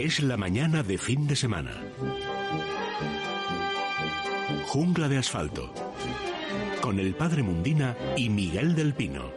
Es la mañana de fin de semana. Jungla de asfalto. Con el padre Mundina y Miguel del Pino.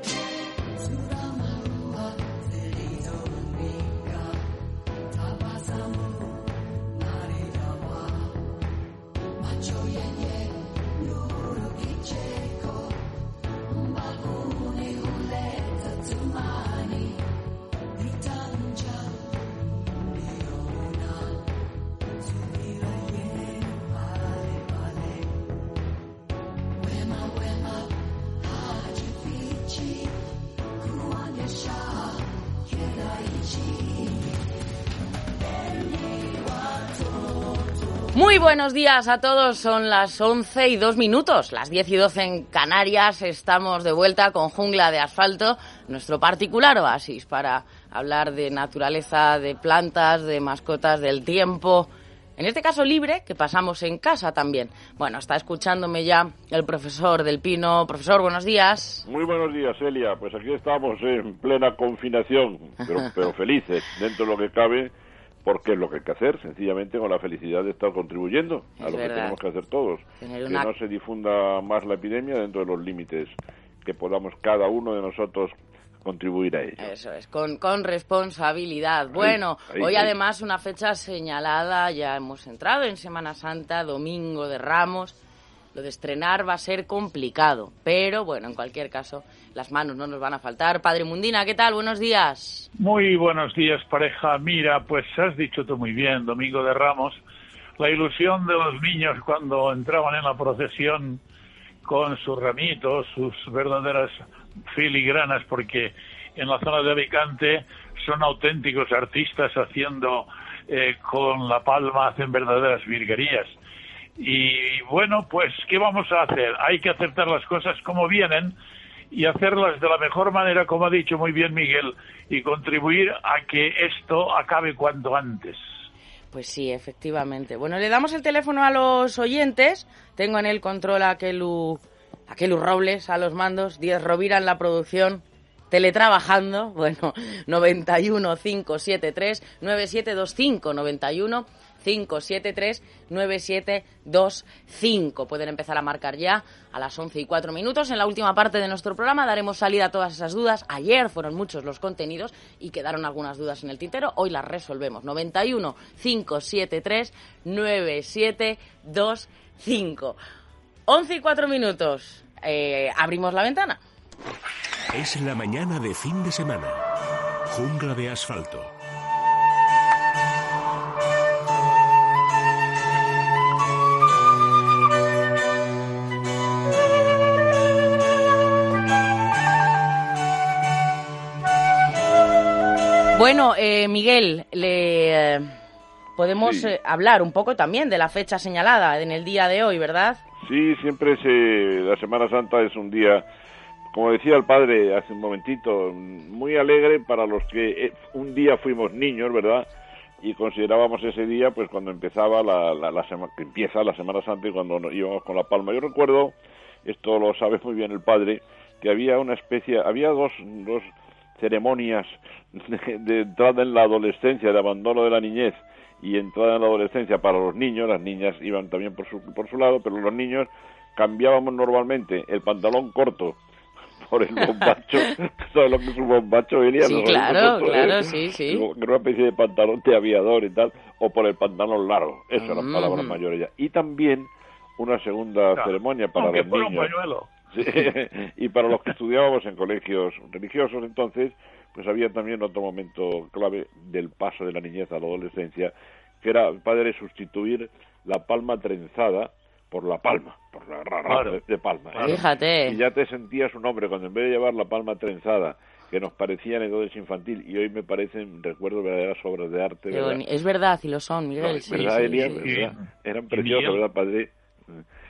Buenos días a todos, son las 11 y 2 minutos, las 10 y 12 en Canarias, estamos de vuelta con Jungla de Asfalto, nuestro particular oasis para hablar de naturaleza, de plantas, de mascotas, del tiempo, en este caso libre, que pasamos en casa también. Bueno, está escuchándome ya el profesor del Pino. Profesor, buenos días. Muy buenos días, Elia. Pues aquí estamos en plena confinación, pero, pero felices dentro de lo que cabe porque es lo que hay que hacer, sencillamente con la felicidad de estar contribuyendo a lo que tenemos que hacer todos. Que no se difunda más la epidemia dentro de los límites que podamos cada uno de nosotros contribuir a ello. Eso es, con, con responsabilidad. bueno, hoy además una fecha señalada, ya hemos entrado en Semana Santa, Domingo de Ramos. Lo de estrenar va a ser complicado, pero bueno, en cualquier caso, las manos no nos van a faltar. Padre Mundina, ¿qué tal? Buenos días. Muy buenos días, pareja. Mira, pues has dicho tú muy bien, Domingo de Ramos, la ilusión de los niños cuando entraban en la procesión con sus ramitos, sus verdaderas filigranas, porque en la zona de Alicante son auténticos artistas haciendo eh, con la palma, hacen verdaderas virguerías y bueno, pues, ¿qué vamos a hacer? Hay que aceptar las cosas como vienen y hacerlas de la mejor manera, como ha dicho muy bien Miguel, y contribuir a que esto acabe cuanto antes. Pues sí, efectivamente. Bueno, le damos el teléfono a los oyentes. Tengo en el control a Aquelu, Aquelu Robles, a los mandos, 10 Rovira en la producción, teletrabajando. Bueno, 91 573 9725 91 573-9725. Pueden empezar a marcar ya a las 11 y 4 minutos. En la última parte de nuestro programa daremos salida a todas esas dudas. Ayer fueron muchos los contenidos y quedaron algunas dudas en el tintero. Hoy las resolvemos. 91 573 9725. 11 y 4 minutos. Eh, abrimos la ventana. Es la mañana de fin de semana. Jungla de asfalto Bueno, eh, Miguel, le eh, podemos eh, hablar un poco también de la fecha señalada en el día de hoy, ¿verdad? Sí, siempre se, la Semana Santa es un día, como decía el padre hace un momentito, muy alegre para los que un día fuimos niños, ¿verdad? Y considerábamos ese día, pues cuando empezaba la, la, que empieza la Semana Santa y cuando íbamos con la palma. Yo recuerdo, esto lo sabe muy bien el padre, que había una especie, había dos, dos ceremonias de, entrada en la adolescencia, de abandono de la niñez y entrada en la adolescencia para los niños, las niñas iban también por su, por su lado, pero los niños cambiábamos normalmente el pantalón corto por el bombacho, ¿sabes lo que es un bombacho, Elia? Sí, claro, claro, sí, sí. Una especie de pantalón de aviador y tal, o por el pantalón largo, esas las mm. palabras mayores ya. Y también una segunda ceremonia para los niños. y para los que estudiábamos en colegios religiosos entonces, pues había también otro momento clave del paso de la niñez a la adolescencia, que era, padre, sustituir la palma trenzada por la palma, por la rara de, palma. ¿eh? Fíjate. Y ya te sentías un hombre cuando en vez de llevar la palma trenzada, que nos parecían entonces infantil y hoy me parecen, recuerdo, verdaderas obras de arte. Es verdad, y lo son, Miguel. Eran preciosos, ¿verdad, padre?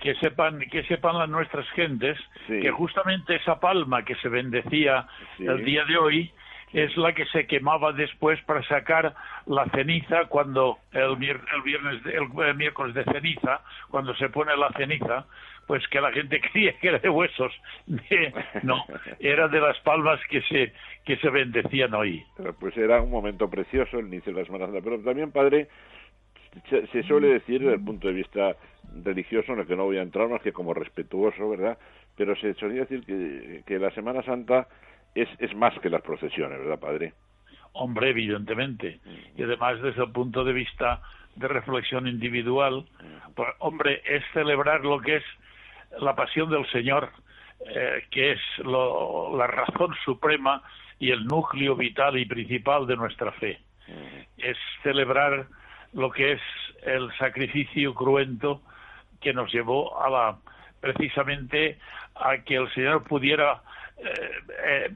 Que sepan que sepan las nuestras gentes que justamente esa palma que se bendecía el día de hoy es la que se quemaba después para sacar la ceniza cuando el, viernes, el miércoles de ceniza, cuando se pone la ceniza, pues que la gente creía que era de huesos. no, era de las palmas que se, que se bendecían hoy. Pues era un momento precioso el inicio de la Semana. Pero también, padre, se, suele decir desde el punto de vista religioso, en el que no voy a entrar más que como respetuoso, ¿verdad? Pero se suele decir que, que la Semana Santa es, es más que las procesiones, ¿verdad, padre? Hombre, evidentemente. Y además, desde el punto de vista de reflexión individual, pues, hombre, es celebrar lo que es la pasión del Señor, eh, que es la razón suprema y el núcleo vital y principal de nuestra fe. Es celebrar lo que es el sacrificio cruento que nos llevó a la precisamente a que el Señor pudiera eh, eh,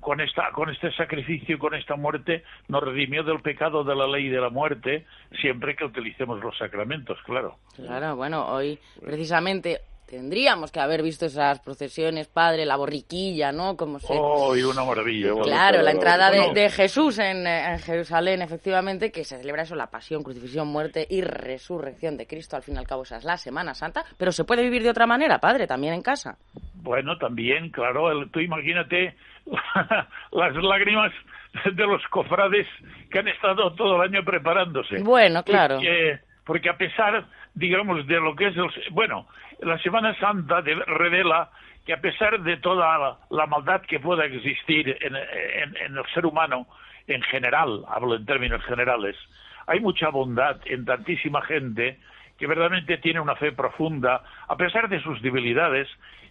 con esta con este sacrificio con esta muerte nos redimió del pecado de la ley de la muerte siempre que utilicemos los sacramentos claro. Claro bueno hoy precisamente Tendríamos que haber visto esas procesiones, padre, la borriquilla, ¿no? Como se... ¡Oh, una maravilla! Claro, la entrada de, Jesús en, Jerusalén, efectivamente, que se celebra eso, la pasión, crucifixión, muerte y resurrección de Cristo. Al fin y al cabo, esa es la Semana Santa. Pero se puede vivir de otra manera, padre, también en casa. Bueno, también, claro. tú imagínate las lágrimas de los cofrades que han estado todo el año preparándose. Bueno, claro. Porque a pesar, digamos, de lo que es el... Bueno, la Semana Santa revela que a pesar de toda la, maldad que pueda existir en, el ser humano en general, hablo en términos generales, hay mucha bondad en tantísima gente que verdaderamente tiene una fe profunda, a pesar de sus debilidades,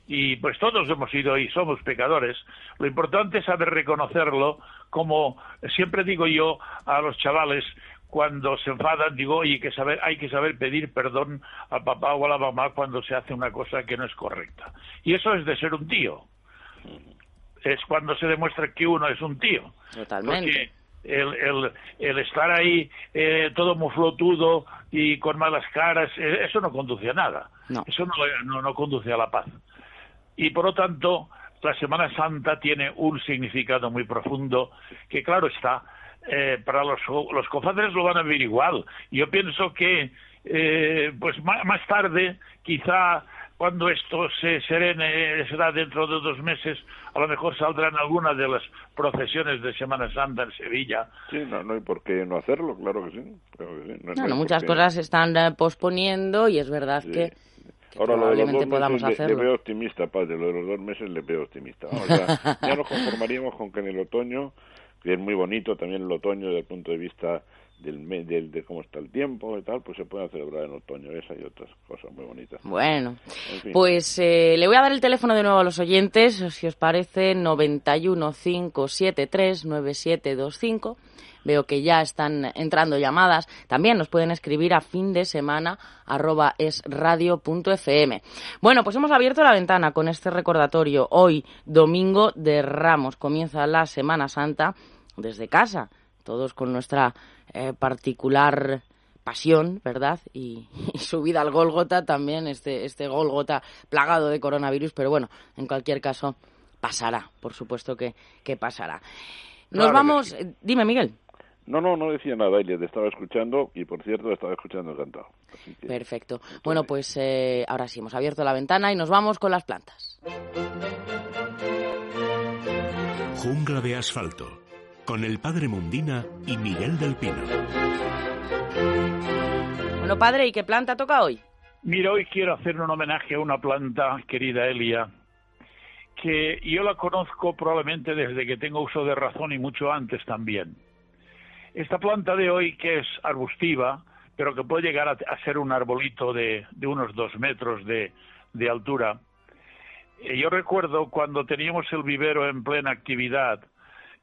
y pues todos hemos sido y somos pecadores. Lo importante es saber reconocerlo, como siempre digo yo a los chavales, cuando se enfadan, digo, hay que saber, hay que saber pedir perdón al papá o a la mamá cuando se hace una cosa que no es correcta. Y eso es de ser un tío. Es cuando se demuestra que uno es un tío. Totalmente. el, el, el, estar ahí eh, todo muflotudo y con malas caras, eh, eso no conduce a nada. Eso no, no, no conduce a la paz. Y por lo tanto, la Semana Santa tiene un significado muy profundo que, claro está, eh, para los, los cofadres lo van a vivir igual. Yo pienso que, eh, pues más, tarde, quizá cuando esto se serene, será dentro de dos meses, a lo mejor saldrán algunas de las procesiones de Semana Santa en Sevilla. Sí, no, no hay por qué no hacerlo, claro que sí. Claro muchas cosas se están eh, posponiendo y es verdad que... Ahora, lo de los dos meses le, veo optimista, padre. Lo de los dos meses le veo optimista. ya nos conformaríamos con que en el otoño que es muy bonito también el otoño desde el punto de vista del, del, de cómo está el tiempo y tal, pues se pueden celebrar en otoño esa y otras cosas muy bonitas. Bueno, pues eh, le voy a dar el teléfono de nuevo a los oyentes, si os parece, 91 573 9725 Veo que ya están entrando llamadas. También nos pueden escribir a fin de semana arroba esradio.fm. Bueno, pues hemos abierto la ventana con este recordatorio. Hoy, domingo de Ramos, comienza la Semana Santa desde casa, todos con nuestra eh, particular pasión, ¿verdad? Y, subida al Golgota también, este, este Golgota plagado de coronavirus, pero bueno, en cualquier caso, pasará, por supuesto que, que pasará. Nos vamos, dime Miguel. No, no, no decía nada, y le estaba escuchando y por cierto estaba escuchando encantado. Perfecto. Bueno, pues eh, ahora sí, hemos abierto la ventana y nos vamos con las plantas. Jungla de asfalto, con el padre Mundina y Miguel del Pino. Bueno, padre, ¿y qué planta toca hoy? Mira, hoy quiero hacer un homenaje a una planta, querida Elia, que yo la conozco probablemente desde que tengo uso de razón y mucho antes también. Esta planta de hoy, que es arbustiva, pero que puede llegar a, ser un arbolito de, unos dos metros de, altura, eh, yo recuerdo cuando teníamos el vivero en plena actividad,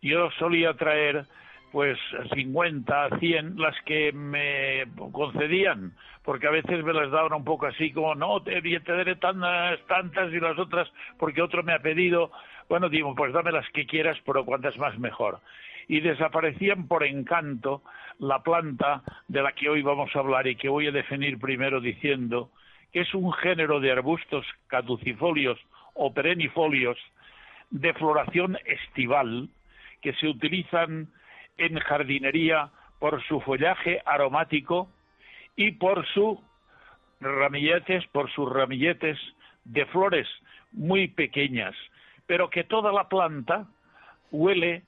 yo solía traer pues 50, 100 las que me concedían, porque a veces me las daban un poco así como, no, te, te daré tantas, tantas y las otras porque otro me ha pedido. Bueno, digo, pues dame las que quieras, pero cuantas más mejor y desaparecían por encanto la planta de la que hoy vamos a hablar y que voy a definir primero diciendo que es un género de arbustos caducifolios o perennifolios de floración estival que se utilizan en jardinería por su follaje aromático y por sus ramilletes, por sus ramilletes de flores muy pequeñas, pero que toda la planta huele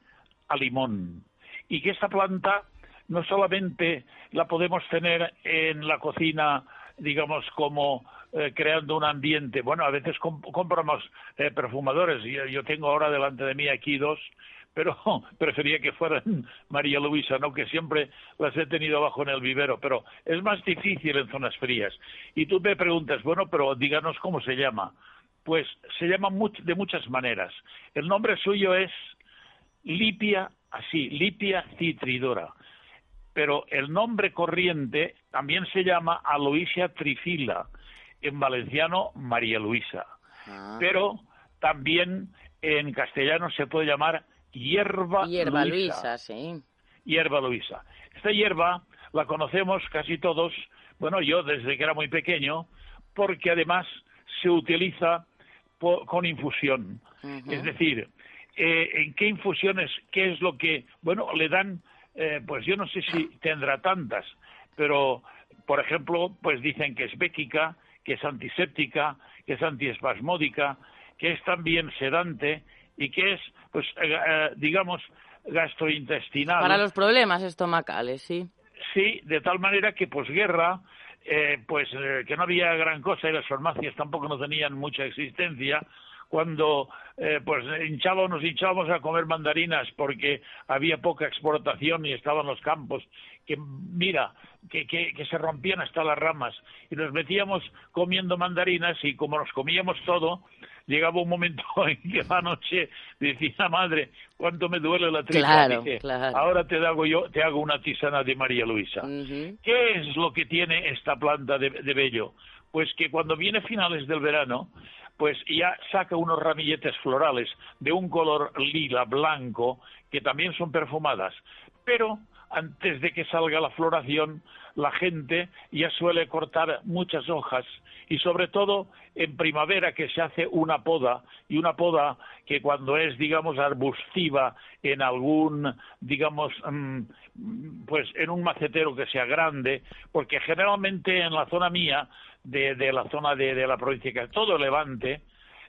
a limón y que esta planta no solamente la podemos tener en la cocina, digamos, como eh, creando un ambiente. Bueno, a veces compramos eh, perfumadores. Yo, yo, tengo ahora delante de mí aquí dos, pero prefería que fueran María Luisa, no que siempre las he tenido abajo en el vivero. Pero es más difícil en zonas frías. Y tú me preguntas, bueno, pero díganos cómo se llama. Pues se llama de muchas maneras. El nombre suyo es Lipia, así, Lipia citridora. Pero el nombre corriente también se llama Aloisia trifila, en valenciano María Luisa. Ah. Pero también en castellano se puede llamar hierba, hierba Luisa. sí. Hierba Luisa. Esta hierba la conocemos casi todos, bueno, yo desde que era muy pequeño, porque además se utiliza con infusión. Es decir, eh, ¿en qué infusiones, qué es lo que, bueno, le dan, eh, pues yo no sé si tendrá tantas, pero, por ejemplo, pues dicen que es béquica, que es antiséptica, que es antiespasmódica, que es también sedante y que es, pues, eh, digamos, gastrointestinal. Para los problemas estomacales, sí. Sí, de tal manera que posguerra, pues que no había gran cosa y las farmacias tampoco no tenían mucha existencia, cuando eh, pues hinchábamos, nos hinchábamos a comer mandarinas porque había poca exportación y estaban los campos que mira que, que, que, se rompían hasta las ramas. Y nos metíamos comiendo mandarinas y como nos comíamos todo llegaba un momento en que la noche decía madre cuánto me duele la tripa ahora te hago yo te hago una tisana de María Luisa qué es lo que tiene esta planta de, de bello pues que cuando viene finales del verano pues ya saca unos ramilletes florales de un color lila, blanco, que también son perfumadas. Pero antes de que salga la floración, la gente ya suele cortar muchas hojas y sobre todo en primavera que se hace una poda y una poda que cuando es digamos arbustiva en algún digamos mm, pues en un macetero que sea grande porque generalmente en la zona mía de, la zona de, la provincia, que es todo Levante,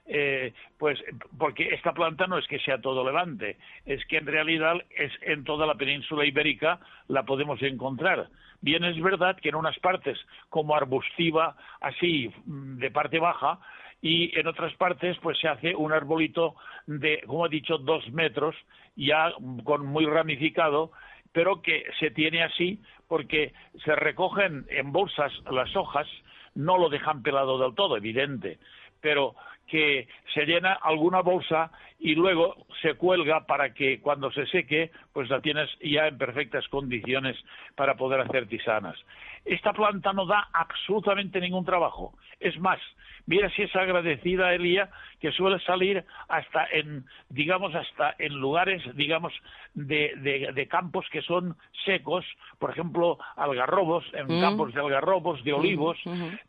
eh, pues porque esta planta no es que sea todo Levante, es que en realidad es en toda la península ibérica la podemos encontrar. Bien es verdad que en unas partes como arbustiva, así de parte baja, y en otras partes pues se hace un arbolito de, como he dicho, dos metros, ya con muy ramificado, pero que se tiene así porque se recogen en bolsas las hojas, no lo dejan pelado del todo, evidente, pero que se llena alguna bolsa y luego se cuelga para que cuando se seque, pues la tienes ya en perfectas condiciones para poder hacer tisanas. Esta planta no da absolutamente ningún trabajo. Es más, mira si es agradecida Elía, que suele salir hasta en, digamos, hasta en lugares, digamos, de, de, campos que son secos, por ejemplo, algarrobos, en mm. campos de algarrobos, de olivos,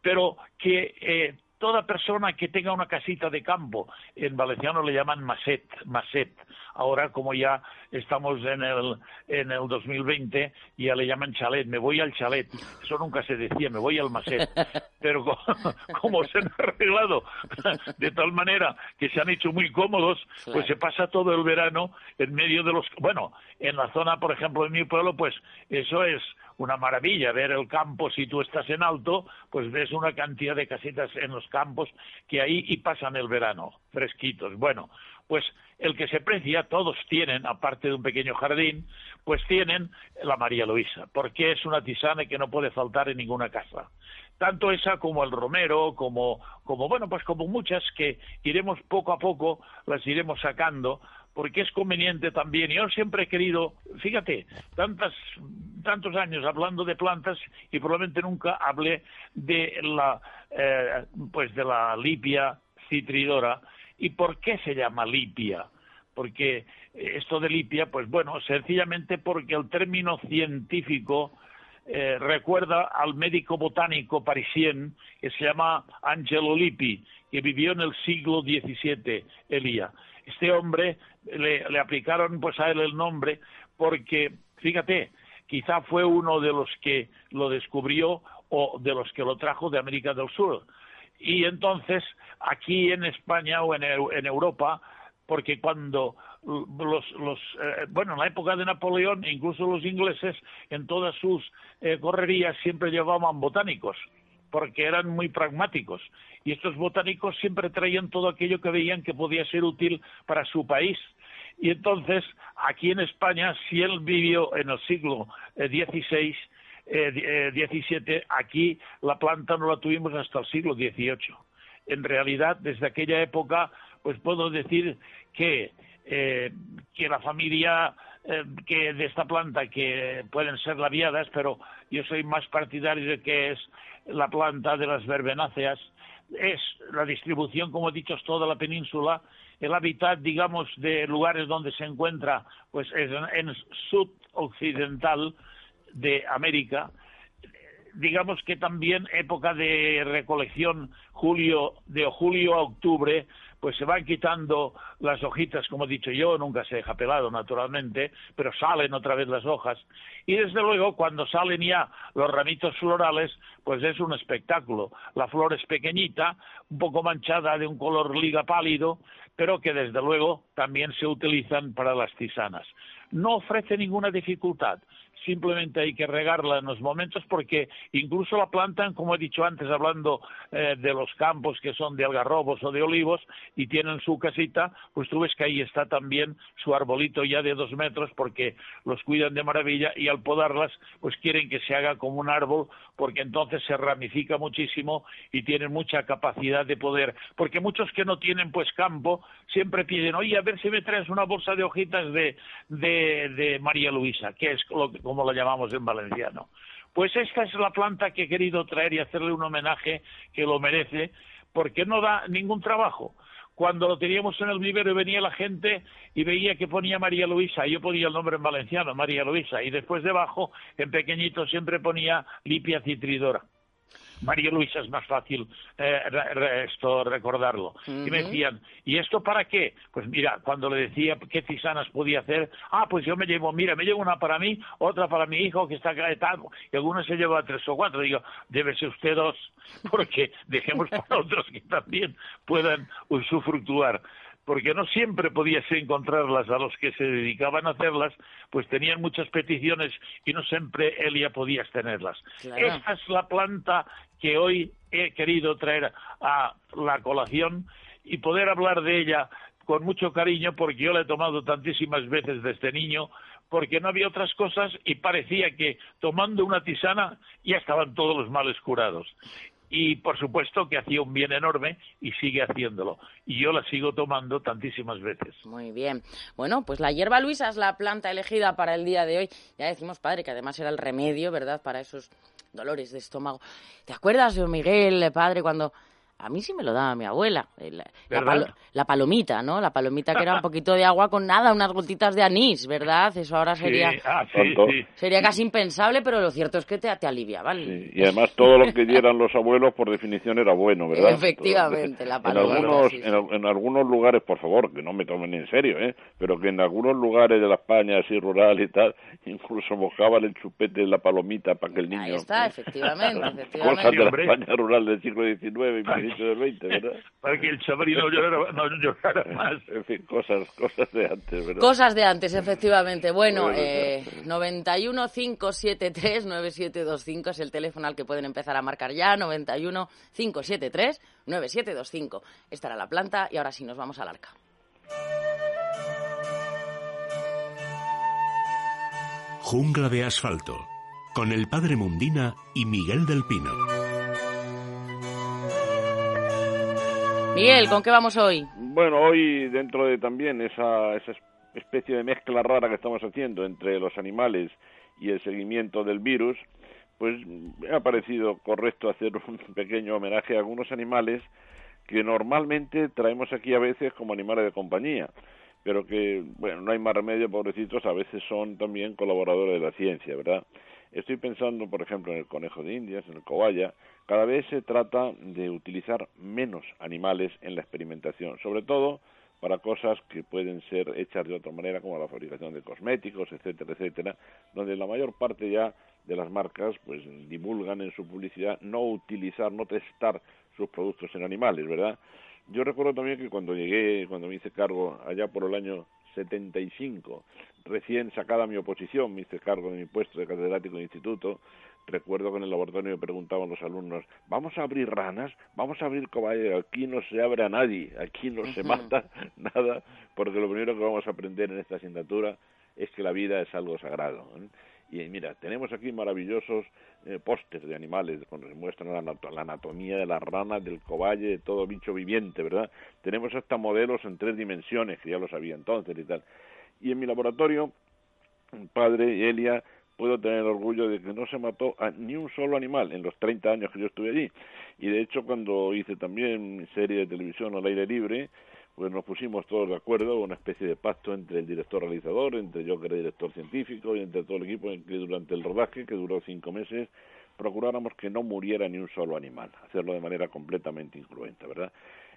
pero que eh, toda persona que tenga una casita de campo, en valenciano le llaman maset, maset. Ahora, como ya estamos en el, en el 2020, ya le llaman chalet, me voy al chalet. Eso nunca se decía, me voy al maset. Pero como, se han arreglado de tal manera que se han hecho muy cómodos, pues se pasa todo el verano en medio de los... Bueno, en la zona, por ejemplo, de mi pueblo, pues eso es una maravilla ver el campo si tú estás en alto, pues ves una cantidad de casitas en los campos que ahí y pasan el verano, fresquitos. Bueno, pues el que se precia, todos tienen, aparte de un pequeño jardín, pues tienen la María Luisa, porque es una tisana que no puede faltar en ninguna casa. Tanto esa como el romero, como, como bueno, pues como muchas que iremos poco a poco, las iremos sacando, porque es conveniente también. Yo siempre he querido, fíjate, tantas, tantos años hablando de plantas y probablemente nunca hablé de la, eh, pues de la lipia citridora. ¿Y por qué se llama lipia? Porque esto de lipia, pues bueno, sencillamente porque el término científico eh, recuerda al médico botánico parisien que se llama Angelo Lippi, que vivió en el siglo XVII, Elía. Este hombre le, le aplicaron pues a él el nombre porque, fíjate, quizá fue uno de los que lo descubrió o de los que lo trajo de América del Sur. Y entonces, aquí en España o en, en Europa, porque cuando los, los eh, bueno, en la época de Napoleón, incluso los ingleses, en todas sus eh, correrías siempre llevaban botánicos, porque eran muy pragmáticos. Y estos botánicos siempre traían todo aquello que veían que podía ser útil para su país. Y entonces, aquí en España, si él vivió en el siglo XVI, eh, XVII, aquí la planta no la tuvimos hasta el siglo XVIII. En realidad, desde aquella época, pues puedo decir que eh, que la familia eh, que de esta planta que pueden ser labiadas, pero yo soy más partidario de que es la planta de las verbenáceas, es la distribución, como he dicho, es toda la península, el hábitat, digamos, de lugares donde se encuentra, pues es en, en sudoccidental de América, digamos que también época de recolección julio de julio a octubre pues se van quitando las hojitas, como he dicho yo, nunca se deja pelado naturalmente, pero salen otra vez las hojas. Y desde luego, cuando salen ya los ramitos florales, pues es un espectáculo. La flor es pequeñita, un poco manchada de un color liga pálido, pero que desde luego también se utilizan para las tisanas. No ofrece ninguna dificultad simplemente hay que regarla en los momentos porque incluso la plantan, como he dicho antes, hablando eh, de los campos que son de algarrobos o de olivos y tienen su casita, pues tú ves que ahí está también su arbolito ya de dos metros porque los cuidan de maravilla y al podarlas pues quieren que se haga como un árbol porque entonces se ramifica muchísimo y tienen mucha capacidad de poder, porque muchos que no tienen pues campo siempre piden, oye, a ver si me traes una bolsa de hojitas de, de, de María Luisa, que es lo, como la llamamos en valenciano. Pues esta es la planta que he querido traer y hacerle un homenaje que lo merece, porque no da ningún trabajo cuando lo teníamos en el vivero y venía la gente y veía que ponía María Luisa, yo ponía el nombre en valenciano, María Luisa, y después debajo, en pequeñito, siempre ponía Lipia Citridora. María Luisa es más fácil eh, esto recordarlo. Y me decían, ¿y esto para qué? Pues mira, cuando le decía qué tisanas podía hacer, ah, pues yo me llevo, mira, me llevo una para mí, otra para mi hijo que está acá de tal, y algunos se lleva tres o cuatro. Digo, debe ser usted dos, porque dejemos para otros que también puedan usufructuar porque no siempre podías encontrarlas a los que se dedicaban a hacerlas, pues tenían muchas peticiones y no siempre Elia podías tenerlas. Esa es la planta que hoy he querido traer a la colación y poder hablar de ella con mucho cariño porque yo la he tomado tantísimas veces desde niño porque no había otras cosas y parecía que tomando una tisana ya estaban todos los males curados y por supuesto que hacía un bien enorme y sigue haciéndolo. Y yo la sigo tomando tantísimas veces. Muy bien. Bueno, pues la hierba luisa es la planta elegida para el día de hoy. Ya decimos, padre, que además era el remedio, ¿verdad?, para esos dolores de estómago. ¿Te acuerdas, Miguel, padre, cuando a mí sí me lo daba mi abuela. Eh, la, palomita, ¿no? La palomita que era un poquito de agua con nada, unas gotitas de anís, ¿verdad? Eso ahora sería ah, sería casi impensable, pero lo cierto es que te, te alivia, ¿vale? Y además todo lo que dieran los abuelos, por definición, era bueno, ¿verdad? Efectivamente, la palomita. En algunos, en, algunos lugares, por favor, que no me tomen en serio, ¿eh? Pero que en algunos lugares de la España así rural y tal, incluso mojaban el chupete de la palomita para que el niño... Ahí está, efectivamente, efectivamente. Cosas de la España rural del siglo XIX y Para que el chavalín no llorara, más. En fin, cosas, cosas de antes, ¿verdad? Cosas de antes, efectivamente. Bueno, eh, 91 573 9725 es el teléfono al que pueden empezar a marcar ya. 91 573 9725. Esta era la planta y ahora sí nos vamos al arca. Jungla de asfalto, con el padre Mundina y Miguel del Pino. Miguel, ¿con qué vamos hoy? Bueno, hoy dentro de también esa, esa especie de mezcla rara que estamos haciendo entre los animales y el seguimiento del virus, pues me ha parecido correcto hacer un pequeño homenaje a algunos animales que normalmente traemos aquí a veces como animales de compañía, pero que, bueno, no hay más remedio, pobrecitos, a veces son también colaboradores de la ciencia, ¿verdad? Estoy pensando, por ejemplo, en el conejo de Indias, en el cobaya. Cada vez se trata de utilizar menos animales en la experimentación, sobre todo para cosas que pueden ser hechas de otra manera, como la fabricación de cosméticos, etcétera, etcétera, donde la mayor parte ya de las marcas pues divulgan en su publicidad no utilizar, no testar sus productos en animales, ¿verdad? Yo recuerdo también que cuando llegué, cuando me hice cargo allá por el año 75, recién sacada mi oposición, me hice cargo de mi puesto de catedrático de instituto, recuerdo que en el laboratorio me preguntaban los alumnos, ¿vamos a abrir ranas? ¿Vamos a abrir cobayas? Aquí no se abre a nadie, aquí no se mata nada, porque lo primero que vamos a aprender en esta asignatura es que la vida es algo sagrado. ¿eh? Y mira, tenemos aquí maravillosos eh, pósters de animales cuando se muestran la, anatomía de las ranas, del cobaye, de todo bicho viviente, ¿verdad? Tenemos hasta modelos en tres dimensiones, que ya lo sabía entonces y tal. Y en mi laboratorio, padre Elia, puedo tener orgullo de que no se mató a ni un solo animal en los 30 años que yo estuve allí. Y de hecho, cuando hice también mi serie de televisión al aire libre, pues nos pusimos todos de acuerdo, una especie de pacto entre el director realizador, entre yo que era director científico y entre todo el equipo que durante el rodaje, que duró cinco meses, procuráramos que no muriera ni un solo animal, hacerlo de manera completamente incruenta, ¿verdad?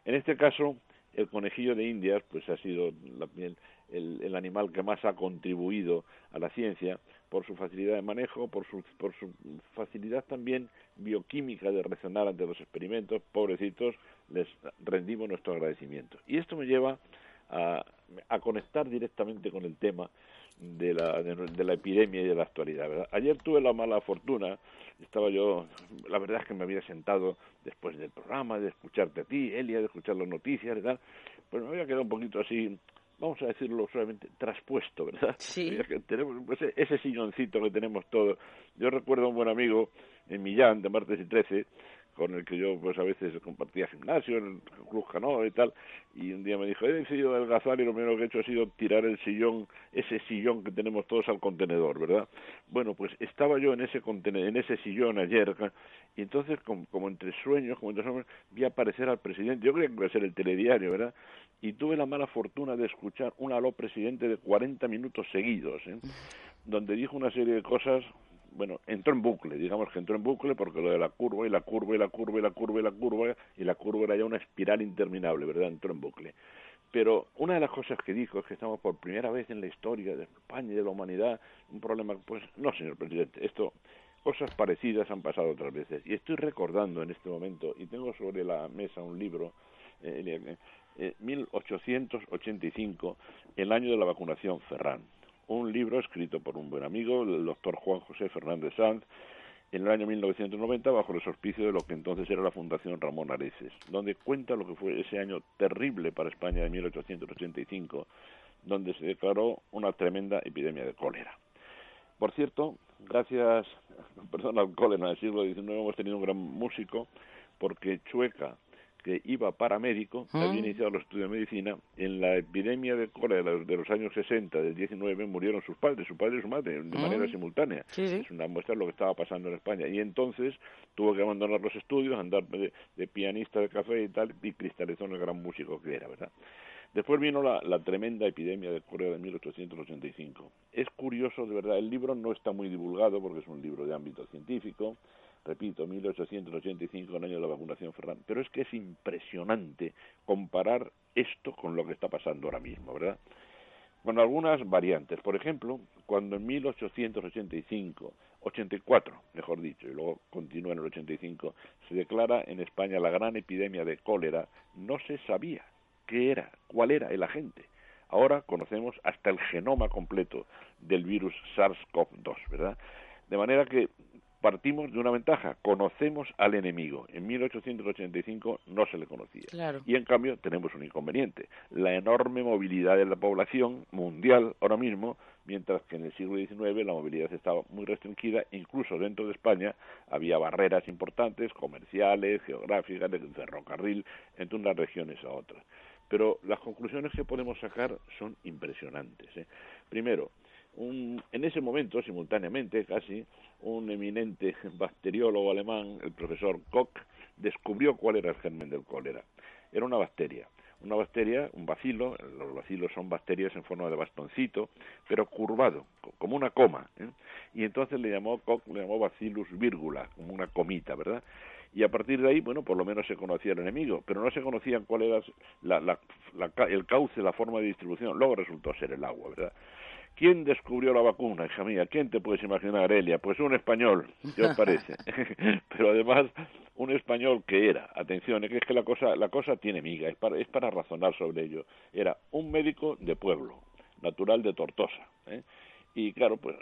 En este caso, el conejillo de Indias, pues ha sido el, el, animal que más ha contribuido a la ciencia por su facilidad de manejo, por su, por su facilidad también bioquímica de reaccionar ante los experimentos, pobrecitos, les rendimos nuestro agradecimiento. Y esto me lleva a, a conectar directamente con el tema de la, de, la epidemia y de la actualidad. Ayer tuve la mala fortuna, estaba yo, la verdad es que me había sentado después del programa, de escucharte a ti, Elia, de escuchar las noticias y tal, pues me había quedado un poquito así, vamos a decirlo suavemente, traspuesto, ¿verdad? Sí. Tenemos pues, ese silloncito que tenemos todos. Yo recuerdo a un buen amigo en Millán, de martes y 13, con el que yo pues a veces compartía gimnasio en el Club Canoa y tal, y un día me dijo, he decidido adelgazar y lo primero que he hecho ha sido tirar el sillón, ese sillón que tenemos todos al contenedor, ¿verdad? Bueno, pues estaba yo en ese contenedor, en ese sillón ayer, y entonces como, entre sueños, como entre sueños, vi aparecer al presidente, yo creía que iba a ser el telediario, ¿verdad? Y tuve la mala fortuna de escuchar un aló presidente de 40 minutos seguidos, ¿eh? donde dijo una serie de cosas bueno, entró en bucle, digamos que entró en bucle porque lo de la curva y la curva y la curva y la curva y la curva y la curva era ya una espiral interminable, ¿verdad? Entró en bucle. Pero una de las cosas que dijo es que estamos por primera vez en la historia de España y de la humanidad, un problema, pues no, señor presidente, esto, cosas parecidas han pasado otras veces. Y estoy recordando en este momento, y tengo sobre la mesa un libro, eh, eh, 1885, el año de la vacunación, Ferran un libro escrito por un buen amigo, el doctor Juan José Fernández Sanz, en el año 1990 bajo los auspicios de lo que entonces era la Fundación Ramón Areces, donde cuenta lo que fue ese año terrible para España de 1885, donde se declaró una tremenda epidemia de cólera. Por cierto, gracias, perdón, al cólera del siglo XIX hemos tenido un gran músico, porque Chueca, que iba paramédico, había mm. iniciado los estudios de medicina, en la epidemia de cólera de los años 60, del 19, murieron sus padres, su padre y su madre, de manera simultánea. Es una muestra de lo que estaba pasando en España. Y entonces tuvo que abandonar los estudios, andar de, pianista de café y tal, y cristalizó en el gran músico que era, ¿verdad? Después vino la, la, tremenda epidemia de cólera de 1885. Es curioso, de verdad, el libro no está muy divulgado porque es un libro de ámbito científico, repito, 1885, el año de la vacunación Ferran, pero es que es impresionante comparar esto con lo que está pasando ahora mismo, ¿verdad? Con algunas variantes. Por ejemplo, cuando en 1885, 84, mejor dicho, y luego continúa en el 85, se declara en España la gran epidemia de cólera, no se sabía qué era, cuál era el agente. Ahora conocemos hasta el genoma completo del virus SARS-CoV-2, ¿verdad? De manera que partimos de una ventaja, conocemos al enemigo. En 1885 no se le conocía. Y en cambio tenemos un inconveniente, la enorme movilidad de la población mundial ahora mismo, mientras que en el siglo XIX la movilidad estaba muy restringida, incluso dentro de España había barreras importantes, comerciales, geográficas, de ferrocarril, entre unas regiones a otras. Pero las conclusiones que podemos sacar son impresionantes. ¿eh? Primero, un, en ese momento, simultáneamente casi, un eminente bacteriólogo alemán, el profesor Koch, descubrió cuál era el germen del cólera. Era una bacteria, una bacteria, un bacilo, los bacilos son bacterias en forma de bastoncito, pero curvado, como una coma, ¿eh? y entonces le llamó le llamó bacillus vírgula, como una comita, ¿verdad? Y a partir de ahí, bueno, por lo menos se conocía el enemigo, pero no se conocían cuál era el cauce, la forma de distribución. Luego resultó ser el agua, ¿verdad? ¿Quién descubrió la vacuna, hija mía? ¿Quién te puedes imaginar, Elia? Pues un español, ¿qué os parece? Pero además, un español que era, atención, es que la cosa, la cosa tiene miga, es para, es para razonar sobre ello. Era un médico de pueblo, natural de Tortosa, ¿eh? Y claro, pues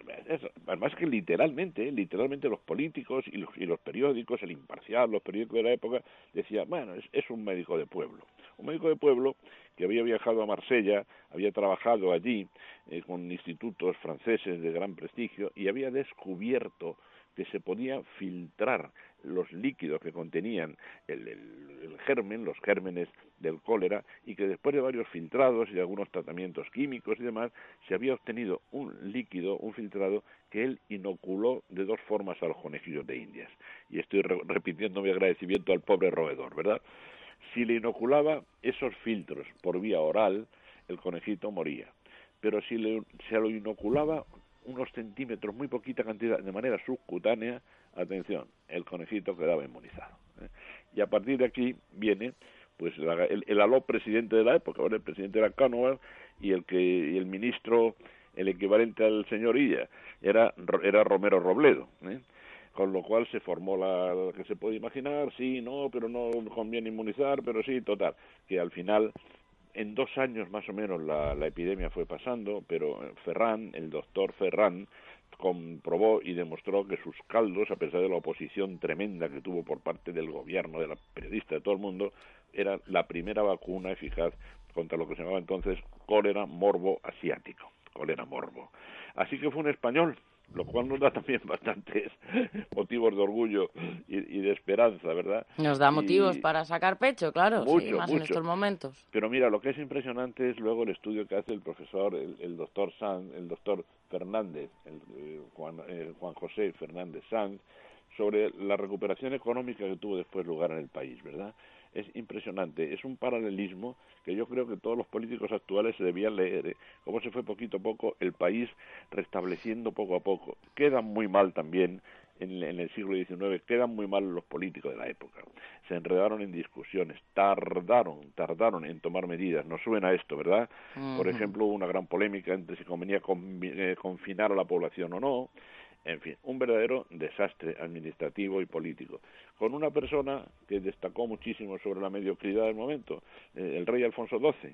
además que literalmente, literalmente los políticos y los, y los periódicos, el imparcial, los periódicos de la época, decían, bueno, es, es un médico de pueblo. Un médico de pueblo que había viajado a Marsella, había trabajado allí eh, con institutos franceses de gran prestigio y había descubierto que se podía filtrar los líquidos que contenían el, germen, los gérmenes del cólera, y que después de varios filtrados y de algunos tratamientos químicos y demás, se había obtenido un líquido, un filtrado, que él inoculó de dos formas a los conejillos de Indias. Y estoy repitiendo mi agradecimiento al pobre roedor, ¿verdad? Si le inoculaba esos filtros por vía oral, el conejito moría. Pero si le, se lo inoculaba unos centímetros, muy poquita cantidad, de manera subcutánea, atención, el conejito quedaba inmunizado. ¿eh? Y a partir de aquí viene pues el, el aló presidente de la época, el presidente era Canova y el que y el ministro, el equivalente al señor Illa, era, era Romero Robledo. ¿eh? con lo cual se formó la, que se puede imaginar, sí, no, pero no conviene inmunizar, pero sí, total, que al final en dos años más o menos la, la epidemia fue pasando, pero Ferran, el doctor Ferran, comprobó y demostró que sus caldos, a pesar de la oposición tremenda que tuvo por parte del gobierno, de la periodista, de todo el mundo, era la primera vacuna eficaz contra lo que se llamaba entonces cólera morbo asiático, cólera morbo. Así que fue un español lo cual nos da también bastantes motivos de orgullo y, de esperanza, ¿verdad? Nos da motivos para sacar pecho, claro, sí, más en estos momentos. Pero mira, lo que es impresionante es luego el estudio que hace el profesor, el, doctor Sanz, el doctor Fernández, el, eh, Juan, eh, Juan José Fernández Sanz, sobre la recuperación económica que tuvo después lugar en el país, ¿verdad? Es impresionante. Es un paralelismo que yo creo que todos los políticos actuales se debían leer. ¿eh? Cómo se fue poquito a poco el país restableciendo poco a poco. Quedan muy mal también en, el siglo XIX, quedan muy mal los políticos de la época. Se enredaron en discusiones, tardaron, tardaron en tomar medidas. No suena esto, ¿verdad? Por ejemplo, hubo una gran polémica entre si convenía eh, confinar a la población o no en fin, un verdadero desastre administrativo y político, con una persona que destacó muchísimo sobre la mediocridad del momento, eh, el rey Alfonso XII,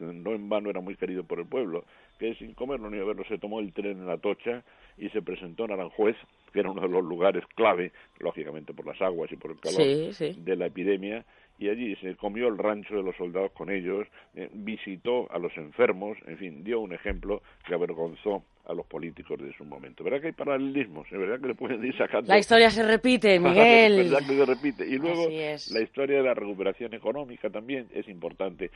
no en vano era muy querido por el pueblo, que sin comerlo ni verlo se tomó el tren en la tocha y se presentó en Aranjuez, que era uno de los lugares clave, lógicamente por las aguas y por el calor de la epidemia, y allí se comió el rancho de los soldados con ellos, eh, visitó a los enfermos, en fin, dio un ejemplo que avergonzó a los políticos de su momento. ¿Verdad que hay paralelismos? ¿Es verdad que le pueden ir sacando? La historia se repite, Miguel. verdad que se repite. Y luego la historia de la recuperación económica también es importante.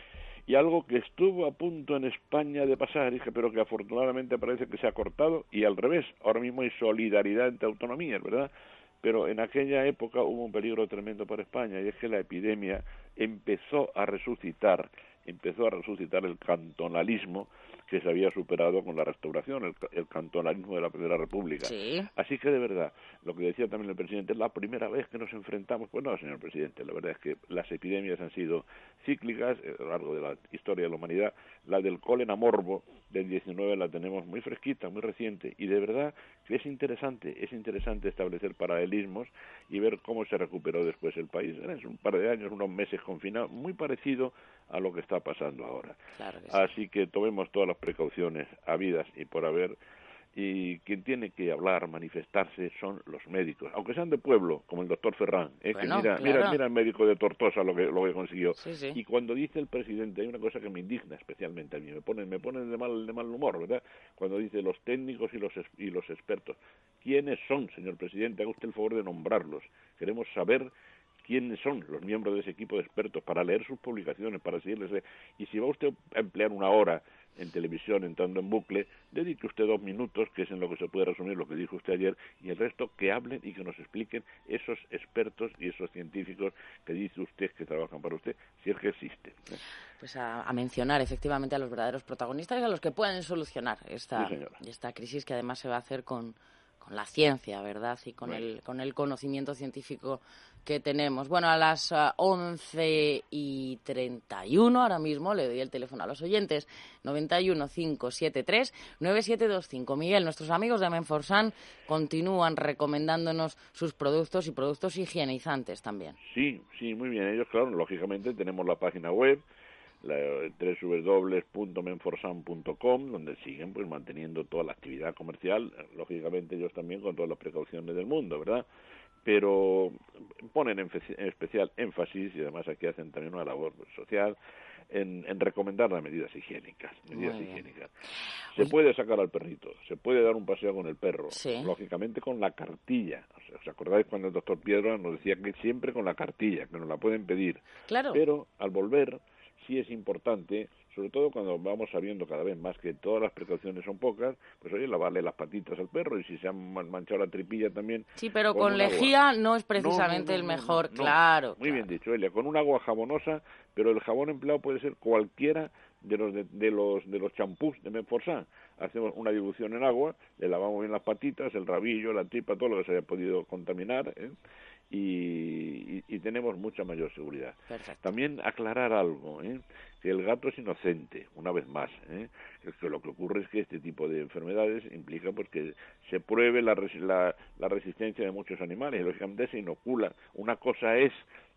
Y algo que estuvo a punto en España de pasar, pero que afortunadamente parece que se ha cortado, y al revés, ahora mismo hay solidaridad entre autonomías, ¿verdad? Pero en aquella época hubo un peligro tremendo para España y es que la epidemia empezó a resucitar, empezó a resucitar el cantonalismo que se había superado con la restauración, el, cantonalismo de la Primera República. Así que de verdad, lo que decía también el presidente, es la primera vez que nos enfrentamos, pues no, señor presidente, la verdad es que las epidemias han sido cíclicas eh, a lo largo de la historia de la humanidad, la del cólera morbo del 19 la tenemos muy fresquita, muy reciente, y de verdad que es interesante, es interesante establecer paralelismos y ver cómo se recuperó después el país. Es un par de años, unos meses confinados, muy parecido a lo que está pasando ahora. Así que tomemos todas las precauciones habidas y por haber y quien tiene que hablar, manifestarse son los médicos, aunque sean de pueblo, como el doctor Ferrán, ¿eh? que mira, mira, mira el médico de Tortosa lo que, lo que consiguió. Y cuando dice el presidente, hay una cosa que me indigna especialmente a mí, me ponen, me ponen de mal, de mal humor, ¿verdad? Cuando dice los técnicos y los, y los expertos. ¿Quiénes son, señor presidente? Haga usted el favor de nombrarlos. Queremos saber quiénes son los miembros de ese equipo de expertos para leer sus publicaciones, para seguirles. Y si va usted a emplear una hora en televisión entrando en bucle, dedique usted dos minutos, que es en lo que se puede resumir lo que dijo usted ayer, y el resto que hablen y que nos expliquen esos expertos y esos científicos que dice usted que trabajan para usted, si es que existen. ¿eh? Pues a, mencionar efectivamente a los verdaderos protagonistas y a los que pueden solucionar esta, esta crisis que además se va a hacer con, con la ciencia, ¿verdad? Y con, el, con el conocimiento científico que tenemos. Bueno, a las 11 ah, y 31 ahora mismo le doy el teléfono a los oyentes 91 573 9725. Miguel, nuestros amigos de Menforsan continúan recomendándonos sus productos y productos higienizantes también. Sí, sí, muy bien. Ellos, claro, lógicamente tenemos la página web www.menforsan.com donde siguen pues manteniendo toda la actividad comercial, lógicamente ellos también con todas las precauciones del mundo, ¿verdad? Pero ponen en, especial énfasis y además aquí hacen también una labor social en, recomendar las medidas higiénicas, medidas higiénicas. Se puede sacar al perrito, se puede dar un paseo con el perro, lógicamente con la cartilla. ¿Os acordáis cuando el doctor Piedra nos decía que siempre con la cartilla, que nos la pueden pedir? Claro. Pero al volver sí es importante, sobre todo cuando vamos sabiendo cada vez más que todas las precauciones son pocas, pues oye, lavarle las patitas al perro y si se ha manchado la tripilla también. Sí, pero con, lejía no es precisamente el mejor, claro. Muy bien dicho, Elia, con un agua jabonosa, pero el jabón empleado puede ser cualquiera de los de, los de los champús de Menforsan. Hacemos una dilución en agua, le lavamos bien las patitas, el rabillo, la tripa, todo lo que se haya podido contaminar, ¿eh? y, tenemos mucha mayor seguridad. También aclarar algo, ¿eh? que el gato es inocente, una vez más. ¿eh? Que lo que ocurre es que este tipo de enfermedades implica pues que se pruebe la, la, la resistencia de muchos animales y lógicamente se inocula. Una cosa es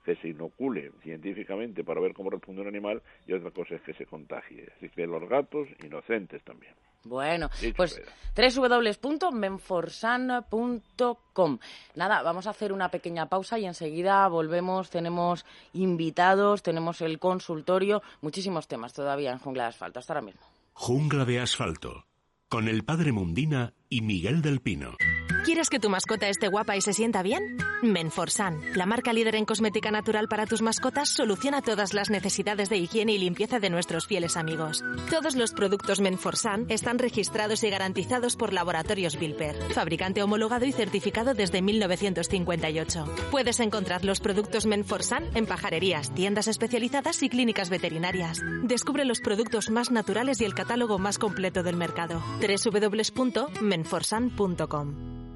que se inocule científicamente para ver cómo responde un animal y otra cosa es que se contagie. Así que los gatos inocentes también. Bueno, pues www.menforsan.com. Nada, vamos a hacer una pequeña pausa y enseguida volvemos. Tenemos invitados, tenemos el consultorio, muchísimos temas todavía en Jungla de Asfalto. Hasta ahora mismo. Jungla de Asfalto, con el padre Mundina y Miguel del Pino. ¿Quieres que tu mascota esté guapa y se sienta bien? Menforsan, la marca líder en cosmética natural para tus mascotas, soluciona todas las necesidades de higiene y limpieza de nuestros fieles amigos. Todos los productos Menforsan están registrados y garantizados por Laboratorios Bilper, fabricante homologado y certificado desde 1958. Puedes encontrar los productos Menforsan en pajarerías, tiendas especializadas y clínicas veterinarias. Descubre los productos más naturales y el catálogo más completo del mercado. www.menforsan.com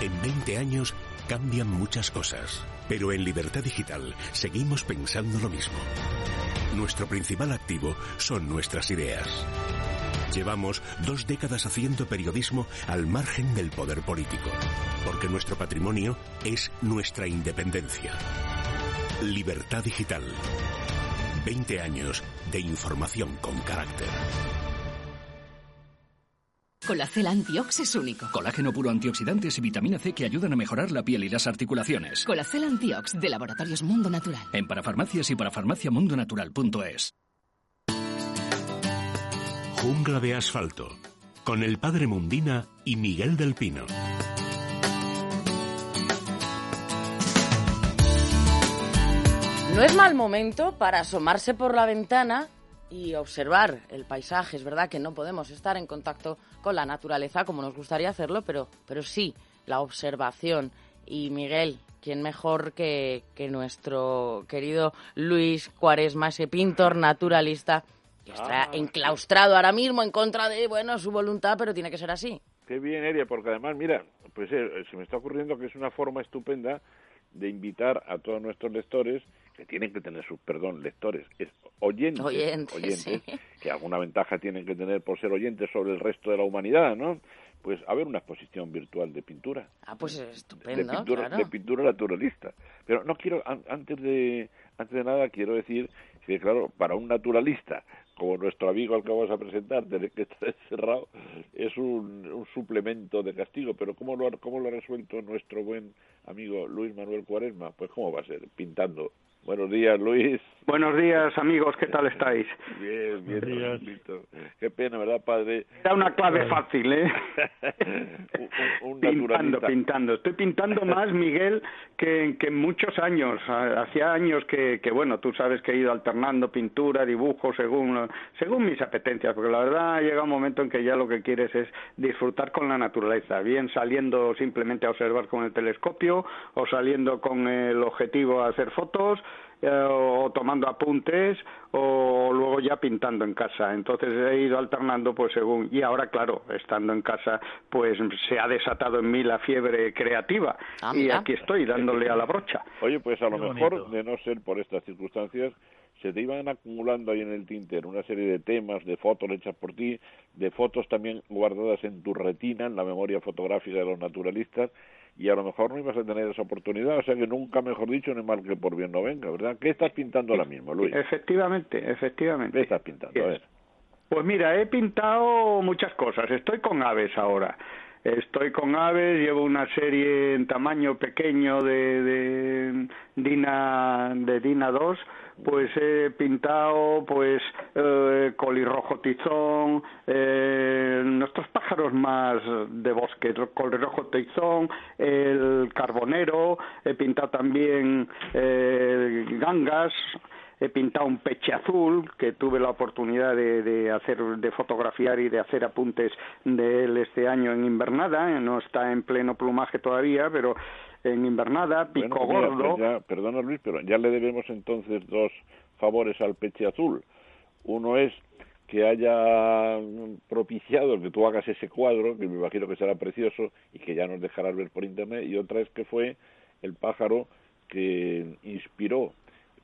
en 20 años cambian muchas cosas, pero en Libertad Digital seguimos pensando lo mismo. Nuestro principal activo son nuestras ideas. Llevamos dos décadas haciendo periodismo al margen del poder político, porque nuestro patrimonio es nuestra independencia. Libertad Digital. 20 años de información con carácter. Colacel Antiox es único. Colágeno puro antioxidantes y vitamina C que ayudan a mejorar la piel y las articulaciones. Colacel Antiox de Laboratorios Mundo Natural. En parafarmacias y parafarmaciamundonatural.es. Jungla de asfalto. Con el padre Mundina y Miguel del Pino. No es mal momento para asomarse por la ventana y observar el paisaje. Es verdad que no podemos estar en contacto con la naturaleza como nos gustaría hacerlo, pero, pero sí la observación. Y Miguel, ¿quién mejor que, que nuestro querido Luis Cuaresma, ese pintor naturalista que está ah, enclaustrado ahora mismo en contra de, bueno, su voluntad, pero tiene que ser así? Qué bien, Eria, porque además, mira, pues eh, se me está ocurriendo que es una forma estupenda de invitar a todos nuestros lectores que tienen que tener sus, perdón, lectores, es oyentes, oyentes, que alguna ventaja tienen que tener por ser oyentes sobre el resto de la humanidad, ¿no? Pues a ver una exposición virtual de pintura. Ah, pues es estupendo, de pintura, de pintura naturalista. Pero no quiero, antes de, antes de nada, quiero decir que, claro, para un naturalista como nuestro amigo al que vamos a presentar, tener que estar encerrado, es un, un, suplemento de castigo. Pero ¿cómo lo, ha, ¿cómo lo ha resuelto nuestro buen amigo Luis Manuel Cuaresma? Pues ¿cómo va a ser? Pintando Buenos días, Luis. Buenos días, amigos. ¿Qué tal estáis? Bien, bien, Qué pena, ¿verdad, padre? Da una clave fácil, ¿eh? un, pintando, pintando. Estoy pintando más, Miguel, que, que en muchos años. Hacía años que, que, bueno, tú sabes que he ido alternando pintura, dibujo, según, según mis apetencias, porque la verdad llega un momento en que ya lo que quieres es disfrutar con la naturaleza, bien saliendo simplemente a observar con el telescopio o saliendo con el objetivo a hacer fotos eh, o tomando apuntes o luego ya pintando en casa. Entonces he ido alternando pues según y ahora claro, estando en casa pues se ha desatado en mí la fiebre creativa ah, y aquí estoy dándole a la brocha. Oye, pues a lo mejor de no ser por estas circunstancias se te iban acumulando ahí en el tintero una serie de temas, de fotos hechas por ti, de fotos también guardadas en tu retina, en la memoria fotográfica de los naturalistas, y a lo mejor no ibas a tener esa oportunidad, o sea que nunca, mejor dicho, es mal que por bien no venga, ¿verdad? ¿Qué estás pintando ahora mismo, Luis? Efectivamente, efectivamente. ¿Qué estás pintando? A ver. Pues mira, he pintado muchas cosas, estoy con aves ahora. Estoy con aves, llevo una serie en tamaño pequeño de, de Dina de Dina 2 pues he pintado pues eh, colirrojo tizón, eh, nuestros pájaros más de bosque, colirrojo tizón, el carbonero, he pintado también eh, gangas, he pintado un peche azul que tuve la oportunidad de, de, hacer de fotografiar y de hacer apuntes de él este año en invernada no está en pleno plumaje todavía pero en invernada, pico pues gordo. perdona Luis, pero ya le debemos entonces dos favores al peche azul. Uno es que haya propiciado que tú hagas ese cuadro, que me imagino que será precioso y que ya nos dejarás ver por internet, y otra es que fue el pájaro que inspiró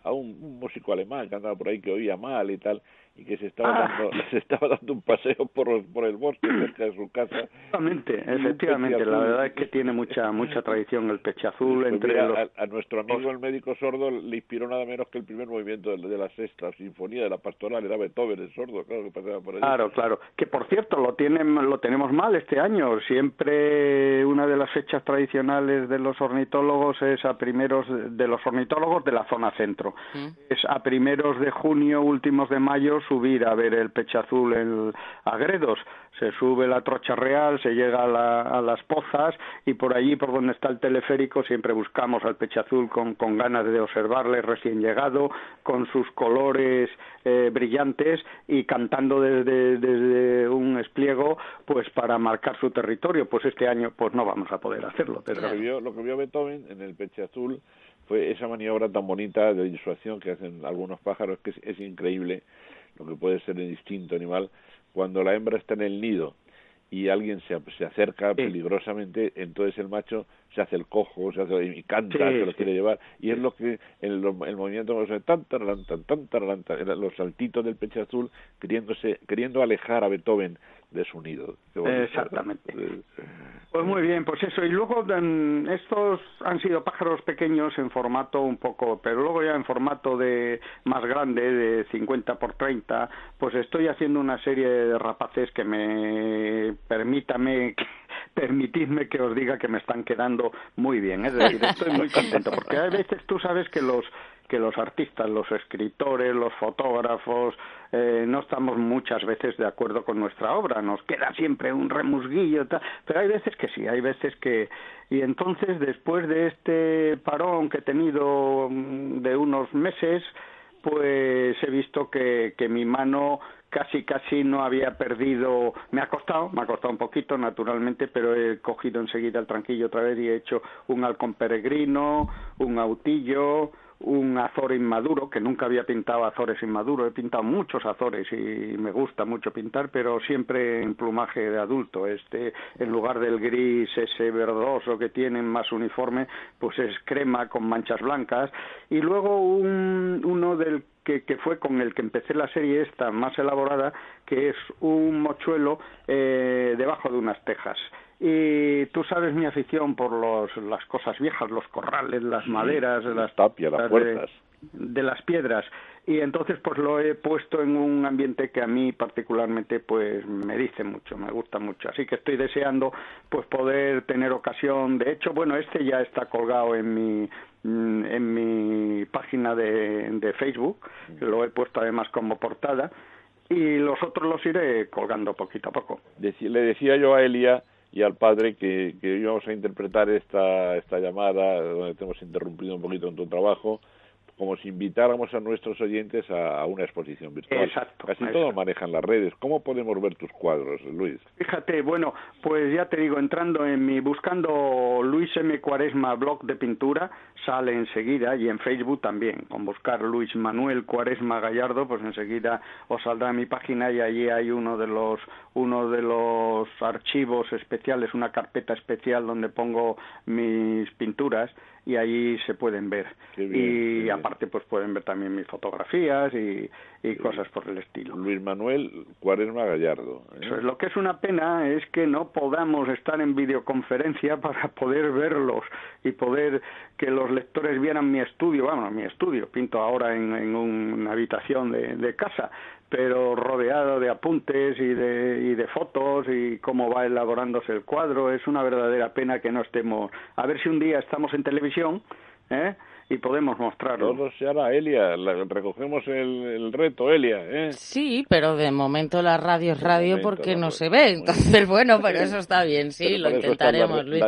a un, músico alemán que andaba por ahí que oía mal y tal, y que se estaba ah. dando se estaba dando un paseo por, por el bosque cerca de su casa. Efectivamente efectivamente la verdad es que tiene mucha mucha tradición el peche azul pues entre los... a, nuestro amigo el médico sordo le inspiró nada menos que el primer movimiento de, la sexta sinfonía de la pastoral era Beethoven el sordo claro que pasaba por ahí. Claro claro. Que por cierto lo tienen lo tenemos mal este año. Siempre una de las fechas tradicionales de los ornitólogos es a primeros de los ornitólogos de la zona centro mm. es a primeros de junio últimos de mayo subir a ver el peche azul en Agredos. Se sube la trocha real, se llega a, las pozas y por allí, por donde está el teleférico, siempre buscamos al peche azul con, con ganas de observarle recién llegado, con sus colores eh, brillantes y cantando desde, desde un espliego, pues para marcar su territorio. Pues este año, pues no vamos a poder hacerlo. Pero... Lo, que vio, lo que vio Beethoven en el peche azul fue esa maniobra tan bonita de disuasión que hacen algunos pájaros que es increíble lo que puede ser el instinto animal, cuando la hembra está en el nido y alguien se, se acerca peligrosamente, entonces el macho se hace el cojo, se hace y canta, se lo quiere llevar, y es lo que el, el movimiento tan tan tan tan los saltitos del pecho azul queriéndose, queriendo alejar a Beethoven de su nido. Exactamente. Pues muy bien, pues eso. Y luego estos han sido pájaros pequeños en formato un poco, pero luego ya en formato de más grande, de 50 por 30, pues estoy haciendo una serie de rapaces que me permítame permitidme que os diga que me están quedando muy bien. Es decir, estoy muy contento porque a veces tú sabes que los que los artistas, los escritores, los fotógrafos, eh, no estamos muchas veces de acuerdo con nuestra obra, nos queda siempre un remusguillo, pero hay veces que sí, hay veces que... Y entonces, después de este parón que he tenido mm, de unos meses, pues he visto que, que mi mano casi casi no había perdido, me ha costado, me ha costado un poquito naturalmente, pero he cogido enseguida el tranquillo otra vez y he hecho un halcón peregrino, un autillo, un azor inmaduro, que nunca había pintado azores inmaduros, he pintado muchos azores y me gusta mucho pintar, pero siempre en plumaje de adulto. Este, en lugar del gris ese verdoso que tienen más uniforme, pues es crema con manchas blancas. Y luego un, uno del que, que, fue con el que empecé la serie esta más elaborada, que es un mochuelo eh, debajo de unas tejas. Y tú sabes mi afición por los, las cosas viejas, los corrales, las maderas, las tapias, las, puertas. De, las piedras. Y entonces pues lo he puesto en un ambiente que a mí particularmente pues me dice mucho, me gusta mucho. Así que estoy deseando pues poder tener ocasión. De hecho, bueno, este ya está colgado en mi mm, en mi página de, de Facebook, lo he puesto además como portada y los otros los iré colgando poquito a poco. le decía yo a Elia y al padre que, íbamos a interpretar esta, esta llamada donde te hemos interrumpido un poquito en tu trabajo como si invitáramos a nuestros oyentes a, una exposición virtual. Exacto. Casi todos manejan las redes. ¿Cómo podemos ver tus cuadros, Luis? Fíjate, bueno, pues ya te digo, entrando en mi, buscando Luis M. Cuaresma Blog de Pintura, sale enseguida, y en Facebook también, con buscar Luis Manuel Cuaresma Gallardo, pues enseguida os saldrá mi página y allí hay uno de los, uno de los archivos especiales, una carpeta especial donde pongo mis pinturas y allí se pueden ver. y aparte pues pueden ver también mis fotografías y, cosas por el estilo. Luis Manuel Cuaresma Gallardo. ¿eh? Eso es, lo que es una pena es que no podamos estar en videoconferencia para poder verlos y poder que los lectores vieran mi estudio, bueno, mi estudio, pinto ahora en, en una habitación de, de casa, pero rodeado de apuntes y de, y de fotos y cómo va elaborándose el cuadro. Es una verdadera pena que no estemos. A ver si un día estamos en televisión ¿eh? y podemos mostrarlo. Todo se hará, Elia. recogemos el, reto, Elia. ¿eh? Sí, pero de momento la radio es radio porque no se ve. Entonces, bueno, pero eso está bien, sí, lo intentaremos, Luis.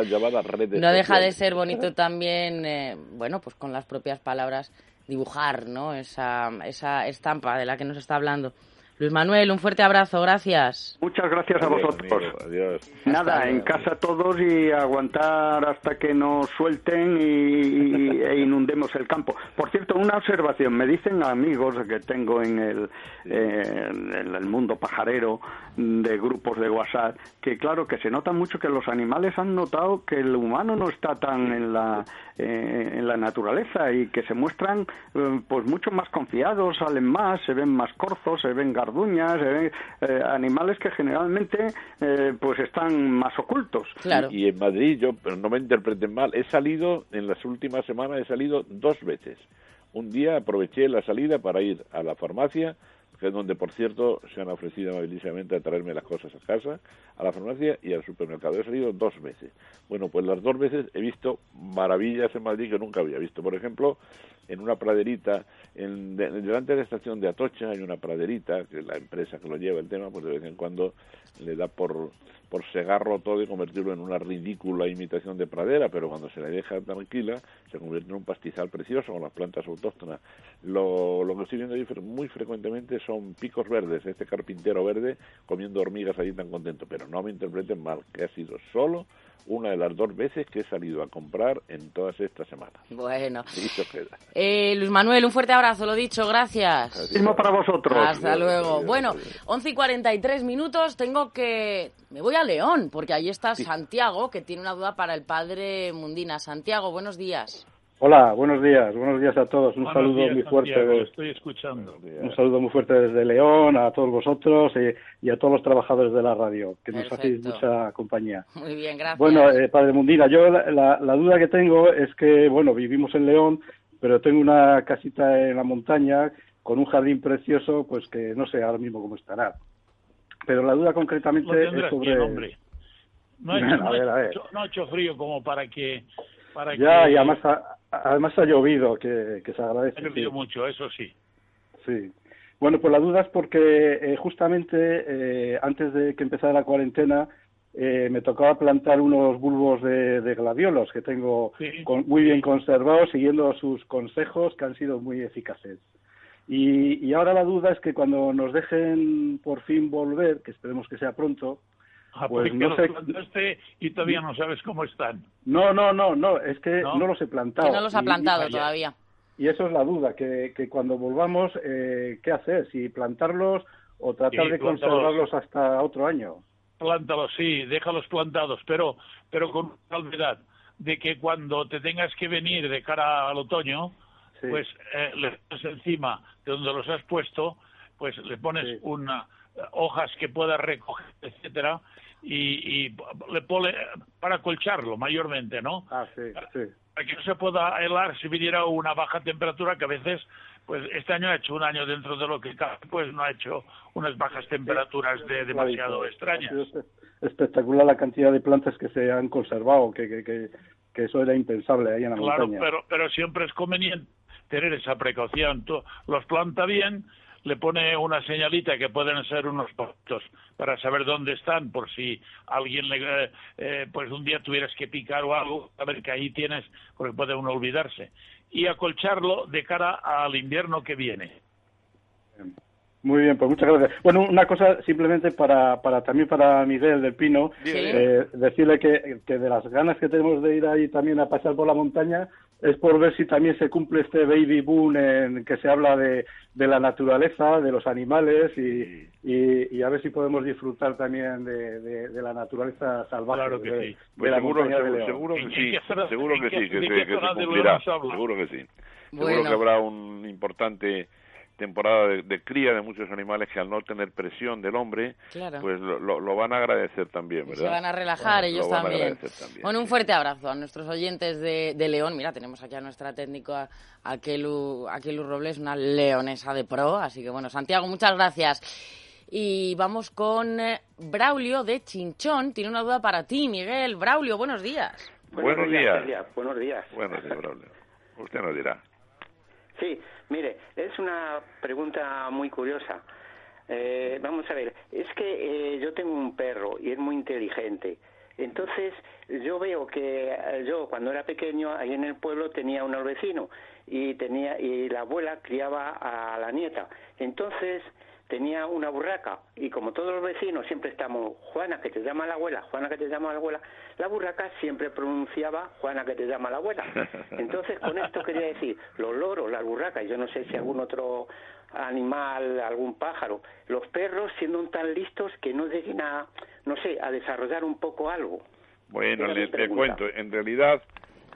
no deja de ser bonito también, eh, bueno, pues con las propias palabras dibujar ¿no? esa, esa estampa de la que nos está hablando. Luis Manuel, un fuerte abrazo, gracias. Muchas gracias a vosotros. adiós. Nada, en casa todos y aguantar hasta que nos suelten y, e inundemos el campo. Por cierto, una observación, me dicen amigos que tengo en el, en el mundo pajarero de grupos de WhatsApp que claro que se nota mucho que los animales han notado que el humano no está tan en la eh, en la naturaleza y que se muestran eh, pues mucho más confiados, salen más, se ven más corzos, se ven garduñas, se ven eh, animales que generalmente pues están más ocultos. Y, en Madrid, yo, pero no me interpreten mal, he salido en las últimas semanas, he salido dos veces. Un día aproveché la salida para ir a la farmacia que es donde, por cierto, se han ofrecido amabilísimamente a traerme las cosas a casa, a la farmacia y al supermercado. He salido dos veces. Bueno, pues las dos veces he visto maravillas en Madrid que nunca había visto. Por ejemplo, en una praderita, en, delante de la estación de Atocha hay una praderita, que la empresa que lo lleva el tema, pues de vez en cuando le da por por segarlo todo y convertirlo en una ridícula imitación de pradera, pero cuando se le deja tranquila se convierte en un pastizal precioso con las plantas autóctonas. Lo, lo que estoy viendo ahí muy frecuentemente son picos verdes, este carpintero verde comiendo hormigas allí tan contento, pero no me interpreten mal, que ha sido solo una de las dos veces que he salido a comprar en todas estas semanas. Bueno. Eh, Luis Manuel, un fuerte abrazo, lo dicho, gracias. Mismo para vosotros. Hasta luego. bueno, 11 y 43 minutos, tengo que... Me voy a León, porque ahí está Santiago, que tiene una duda para el padre Mundina. Santiago, buenos días. Hola, buenos días, buenos días a todos. Un saludo muy fuerte. estoy escuchando. Un saludo muy fuerte desde León, a todos vosotros y, a todos los trabajadores de la radio, que nos hacéis mucha compañía. Muy bien, gracias. Bueno, eh, Padre Mundina, yo la, duda que tengo es que, bueno, vivimos en León, pero tengo una casita en la montaña con un jardín precioso, pues que no sé ahora mismo cómo estará. Pero la duda concretamente es sobre... No ha hecho frío como para que ya, y además ha, además ha llovido, que, se agradece. Ha llovido mucho, eso sí. Sí. Bueno, pues la duda es porque eh, justamente eh, antes de que empezara la cuarentena eh, me tocaba plantar unos bulbos de, gladiolos que tengo muy bien conservados, siguiendo sus consejos que han sido muy eficaces. Y, y, ahora la duda es que cuando nos dejen por fin volver, que esperemos que sea pronto, Ah, pues no sé. plantaste y todavía no sabes cómo están. No, no, no, no, es que no, los he plantado. Que no los ha plantado todavía. Y eso es la duda, que, que cuando volvamos, eh, ¿qué hacer? Si plantarlos o tratar de conservarlos hasta otro año. Plántalos, sí, déjalos plantados, pero, pero con una salvedad de que cuando te tengas que venir de cara al otoño, pues eh, le pones encima de donde los has puesto, pues le pones una hojas que pueda recoger, etcétera, y, le pone para colcharlo mayormente, ¿no? Ah, sí, sí. Para que no se pueda helar si viniera una baja temperatura que a veces, pues este año ha hecho un año dentro de lo que cabe, pues no ha hecho unas bajas temperaturas de demasiado extrañas. espectacular la cantidad de plantas que se han conservado, que, que, que, eso era impensable ahí en la montaña. Claro, pero, pero siempre es conveniente tener esa precaución. Tú los planta bien, le pone una señalita que pueden ser unos puntos para saber dónde están, por si alguien le, eh, eh, pues un día tuvieras que picar o algo, a ver que ahí tienes, porque puede uno olvidarse. Y acolcharlo de cara al invierno que viene. Muy bien, pues muchas gracias. Bueno, una cosa simplemente para, para también para Miguel del Pino, eh, decirle que, que, de las ganas que tenemos de ir ahí también a pasar por la montaña es por ver si también se cumple este baby boom en que se habla de, de la naturaleza, de los animales y, y, a ver si podemos disfrutar también de, de, la naturaleza salvaje. Claro que sí. Pues seguro, seguro, que sí, seguro que sí, que, se, cumplirá, seguro que sí. Seguro que habrá un importante temporada de, cría de muchos animales que al no tener presión del hombre, pues lo, van a agradecer también, ¿verdad? Se van a relajar ellos también. Bueno, un fuerte abrazo a nuestros oyentes de, León. Mira, tenemos aquí a nuestra técnica Aquelu, Aquelu Robles, una leonesa de pro. Así que bueno, Santiago, muchas gracias. Y vamos con eh, Braulio de Chinchón. Tiene una duda para ti, Miguel. Braulio, buenos días. Buenos, días. Buenos días. Buenos días, Braulio. Usted nos dirá. Sí, mire, es una pregunta muy curiosa. Eh, vamos a ver, es que eh, yo tengo un perro y es muy inteligente. Entonces, yo veo que eh, yo cuando era pequeño ahí en el pueblo tenía un vecino y tenía y la abuela criaba a la nieta. Entonces, tenía una burraca y como todos los vecinos siempre estamos, Juana que te llama la abuela, Juana que te llama la abuela, la burraca siempre pronunciaba Juana que te llama la abuela. Entonces con esto quería decir, los loros, las burracas, yo no sé si algún otro animal, algún pájaro, los perros siendo tan listos que no lleguen a, no sé, a desarrollar un poco algo. Bueno, le, cuento, en realidad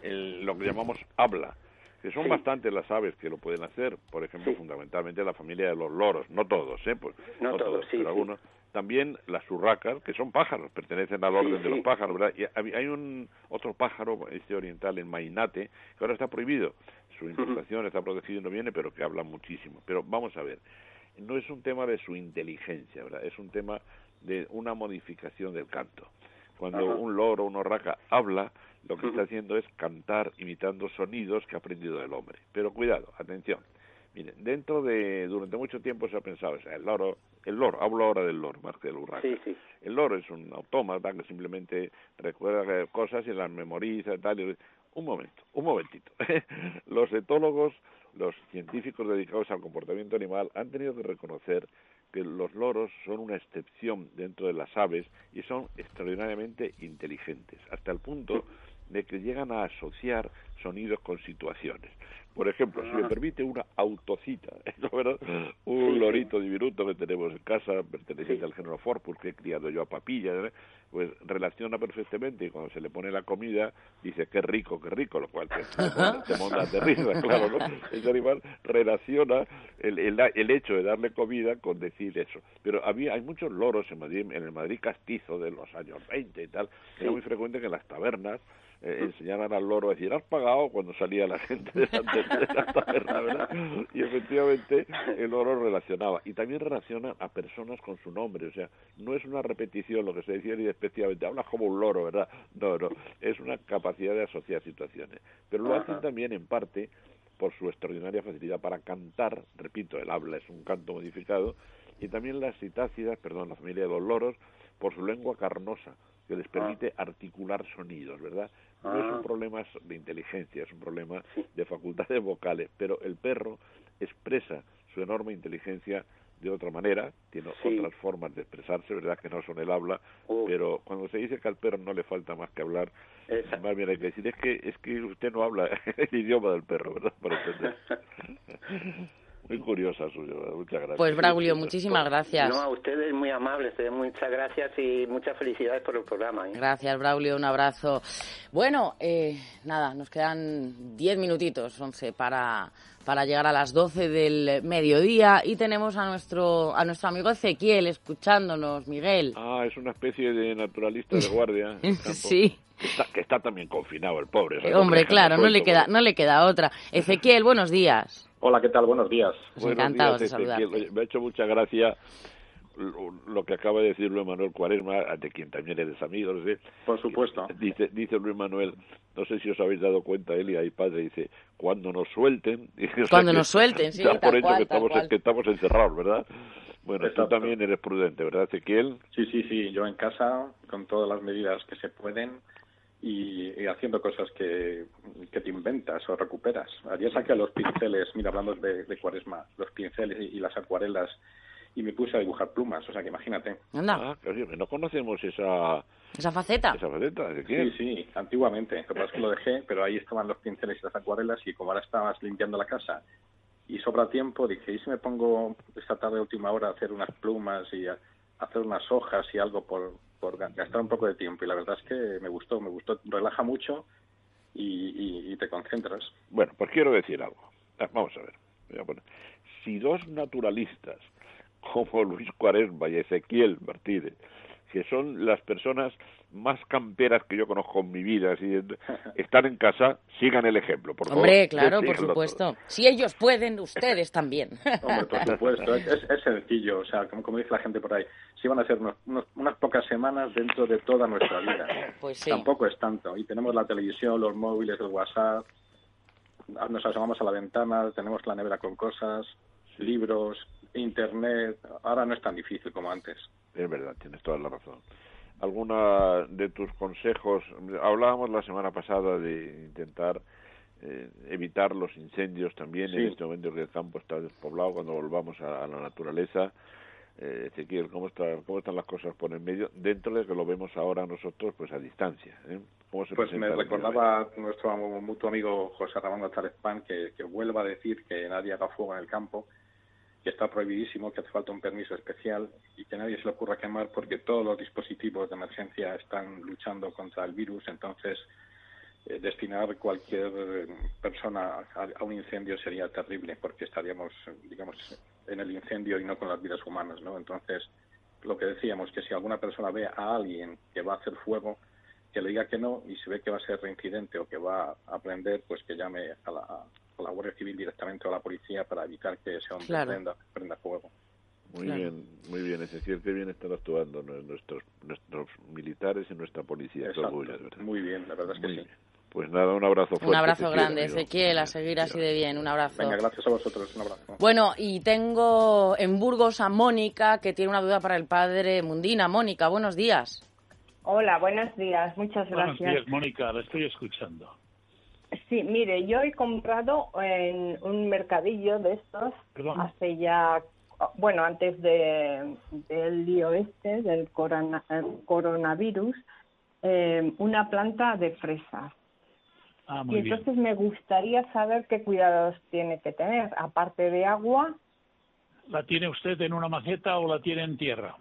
lo que llamamos habla que son bastantes las aves que lo pueden hacer, por ejemplo, fundamentalmente la familia de los loros, no todos, ¿eh? Pues, no, todos, sí, pero algunos. También las urracas, que son pájaros, pertenecen al orden de los pájaros, ¿verdad? Y hay un otro pájaro, este oriental, en Mainate, que ahora está prohibido. Su importación está protegido y no viene, pero que habla muchísimo. Pero vamos a ver, no es un tema de su inteligencia, ¿verdad? Es un tema de una modificación del canto. Cuando un loro, una urraca habla, lo que está haciendo es cantar imitando sonidos que ha aprendido del hombre. Pero cuidado, atención. Miren, dentro de, durante mucho tiempo se ha pensado, el loro, el loro, hablo ahora del loro más que del urraca. El loro es un autómata que simplemente recuerda cosas y las memoriza y tal. Un momento, un momentito. los etólogos, los científicos dedicados al comportamiento animal han tenido que reconocer que los loros son una excepción dentro de las aves y son extraordinariamente inteligentes, hasta el punto de que llegan a asociar sonidos con situaciones. Por ejemplo, si me ah. permite una autocita, un lorito diminuto que tenemos en casa, perteneciente al género Forpus, que he criado yo a papilla, pues relaciona perfectamente y cuando se le pone la comida dice qué rico, qué rico, lo cual te, monta de risa, claro, ¿no? Ese animal relaciona el, el, hecho de darle comida con decir eso. Pero había, hay muchos loros en Madrid, en el Madrid castizo de los años 20 y tal, era muy frecuente que en las tabernas eh, enseñaban al loro a decir, has pagado cuando salía la gente de la, taberna, ¿verdad? Y efectivamente el loro relacionaba. Y también relaciona a personas con su nombre, o sea, no es una repetición lo que se decía y efectivamente, hablas como un loro, ¿verdad? No, no, es una capacidad de asociar situaciones. Pero lo hacen también en parte por su extraordinaria facilidad para cantar, repito, el habla es un canto modificado, y también las citácidas, perdón, la familia de los loros, por su lengua carnosa, que les permite articular sonidos, ¿verdad? No es un ah. problema de inteligencia, es un problema de facultades vocales, pero el perro expresa su enorme inteligencia de otra manera, tiene otras formas de expresarse, verdad que no son el habla, pero cuando se dice que al perro no le falta más que hablar, más bien hay que decir es que es que usted no habla el idioma del perro, ¿verdad? Para entender. Muy curiosa suya, muchas gracias. Pues Braulio, muchísimas gracias. No, a ustedes muy amables, muchas gracias y muchas felicidades por el programa. ¿eh? Gracias, Braulio, un abrazo. Bueno, eh, nada, nos quedan 10 minutitos, 11, para, para llegar a las 12 del mediodía y tenemos a nuestro, a nuestro amigo Ezequiel escuchándonos, Miguel. Ah, es una especie de naturalista de guardia. sí. Que está, también confinado el pobre. Eh, hombre, claro, no le, queda, no le queda otra. Ezequiel, buenos días. Hola, ¿qué tal? Buenos días. Pues encantados de saludarte. Me ha hecho mucha gracia lo, que acaba de decir Luis Manuel Cuaresma, de quien también eres amigo, no sé. Por supuesto. Dice, dice Luis Manuel, no sé si os habéis dado cuenta, él y ahí padre, dice, cuando nos suelten. cuando nos suelten, sí, por hecho que, estamos, que estamos encerrados, ¿verdad? Bueno, tú también eres prudente, ¿verdad, Ezequiel? Sí, sí, sí. Yo en casa, con todas las medidas que se pueden y, haciendo cosas que, que, te inventas o recuperas. Ayer saqué los pinceles, mira, hablando de, de cuaresma, los pinceles y, las acuarelas y me puse a dibujar plumas, o sea que imagínate. Anda. Ah, no conocemos esa... ¿Esa faceta? Esa faceta, Sí, sí, antiguamente. Lo que pasa es que lo dejé, pero ahí estaban los pinceles y las acuarelas y como ahora estabas limpiando la casa y sobra tiempo, dije, ¿y si me pongo esta tarde última hora a hacer unas plumas y a hacer unas hojas y algo por, por gastar un poco de tiempo? Y la verdad es que me gustó, me gustó, relaja mucho y, te concentras. Bueno, pues quiero decir algo. Ah, vamos a ver. Si dos naturalistas como Luis Cuaresma y Ezequiel Martínez que son las personas más camperas que yo conozco en mi vida. Si están en casa, sigan el ejemplo, por Hombre, claro, por supuesto. Si ellos pueden, ustedes también. Hombre, por supuesto. Es, sencillo, o sea, como, como, dice la gente por ahí, si van a ser unas pocas semanas dentro de toda nuestra vida. Pues sí. Tampoco es tanto. Y tenemos la televisión, los móviles, el WhatsApp, nos asomamos a la ventana, tenemos la nevera con cosas, libros, internet. Ahora no es tan difícil como antes. Es verdad, tienes toda la razón. ¿Alguna de tus consejos? Hablábamos la semana pasada de intentar eh, evitar los incendios también en este momento que el campo está despoblado cuando volvamos a, la naturaleza. Eh, Ezequiel, ¿cómo, está, ¿cómo están las cosas por en medio? Dentro de que lo vemos ahora nosotros pues a distancia. ¿eh? pues me recordaba nuestro mutuo amigo José Ramón González que, que vuelva a decir que nadie haga fuego en el campo que está prohibidísimo, que hace falta un permiso especial y que nadie se le ocurra quemar porque todos los dispositivos de emergencia están luchando contra el virus. Entonces, eh, destinar cualquier persona a, un incendio sería terrible porque estaríamos, digamos, en el incendio y no con las vidas humanas, ¿no? Entonces, lo que decíamos, que si alguna persona ve a alguien que va a hacer fuego, que le diga que no y si ve que va a ser reincidente o que va a prender, pues que llame a la, la Guardia Civil directamente a la policía para evitar que ese hombre prenda, fuego. Muy bien, muy bien. Es decir, que bien están actuando nuestros nuestros militares y nuestra policía. Muy bien, la verdad es que sí. Pues nada, un abrazo fuerte. Un abrazo grande, Ezequiel, a seguir así de bien. Un abrazo. Venga, gracias a vosotros, un abrazo. Bueno, y tengo en Burgos a Mónica, que tiene una duda para el padre Mundina. Mónica, buenos días. Hola, buenos días, muchas gracias. Buenos días, Mónica, la estoy escuchando. Sí, mire, yo he comprado en un mercadillo de estos hace ya, bueno, antes de, del lío este, del coronavirus, eh, una planta de fresas. Ah, y entonces me gustaría saber qué cuidados tiene que tener, aparte de agua. ¿La tiene usted en una maceta o la tiene en tierra?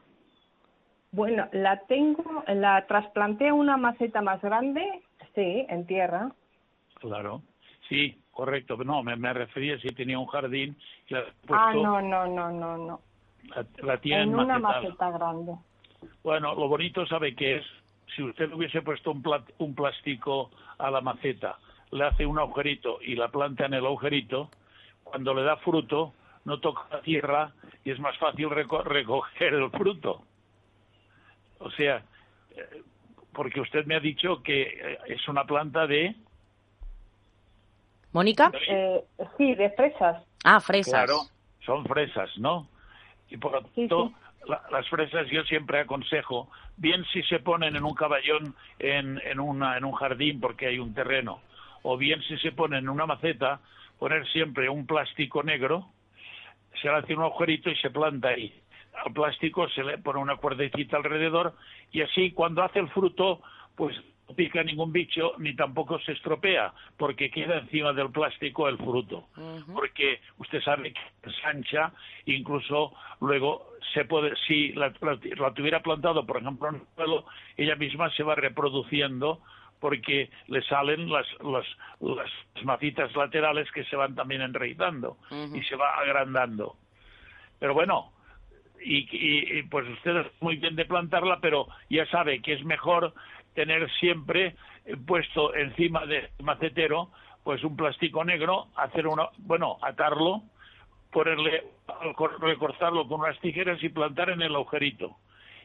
Bueno, la tengo, la trasplanté a una maceta más grande, sí, en tierra. Claro, sí, correcto. No, me, me refería si tenía un jardín. Y la ah, no, no, no, no, no. La, tiene en una maceta grande. Bueno, lo bonito, ¿sabe qué es? Si usted hubiese puesto un, un plástico a la maceta, le hace un agujerito y la planta en el agujerito, cuando le da fruto, no toca la tierra y es más fácil recoger el fruto. O sea, eh, porque usted me ha dicho que eh, es una planta de ¿Mónica? Eh, sí, de fresas. Ah, fresas. Claro, son fresas, ¿no? Y por lo tanto, las fresas yo siempre aconsejo, bien si se ponen en un caballón en, en, una, en un jardín porque hay un terreno, o bien si se ponen en una maceta, poner siempre un plástico negro, se le hace un agujerito y se planta ahí. Al plástico se le pone una cuerdecita alrededor y así cuando hace el fruto, pues pica ningún bicho ni tampoco se estropea porque queda encima del plástico el fruto. Porque usted sabe que es ancha incluso luego se puede si la, tuviera plantado por ejemplo en un suelo ella misma se va reproduciendo porque le salen las, las, las macitas laterales que se van también enraizando y se va agrandando. Pero bueno y, y, pues usted es muy bien de plantarla, pero ya sabe que es mejor tener siempre puesto encima del macetero pues un plástico negro, hacer una, bueno, atarlo ponerle, recortarlo con unas tijeras y plantar en el agujerito.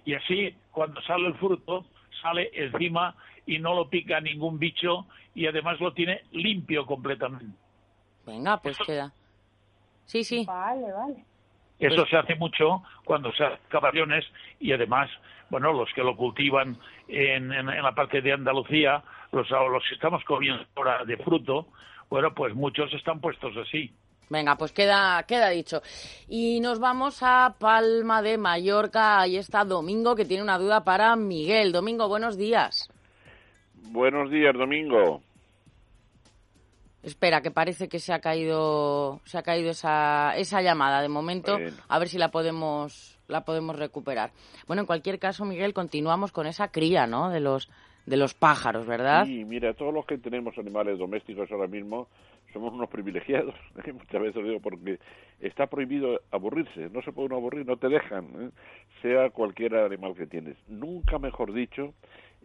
Y así, cuando sale el fruto, sale encima y no lo pica ningún bicho y además lo tiene limpio completamente. Venga, pues queda. Sí, sí. Vale, vale. Eso pues se hace mucho cuando se hacen caballones y además, bueno, los que lo cultivan en, en, la parte de Andalucía, los, los que estamos comiendo ahora de fruto, bueno, pues muchos están puestos así. Venga, pues queda, queda dicho. Y nos vamos a Palma de Mallorca. Ahí está Domingo, que tiene una duda para Miguel. Domingo, buenos días. Buenos días, Domingo. Espera, que parece que se ha caído, se ha caído esa, esa llamada. De momento, a ver si la podemos, la podemos recuperar. Bueno, en cualquier caso, Miguel, continuamos con esa cría, ¿no? De los, de los pájaros, ¿verdad? Sí, mira, todos los que tenemos animales domésticos ahora mismo somos unos privilegiados, muchas veces lo digo porque está prohibido aburrirse, no se puede uno aburrir, no te dejan, ¿eh? sea cualquier animal que tienes. Nunca mejor dicho,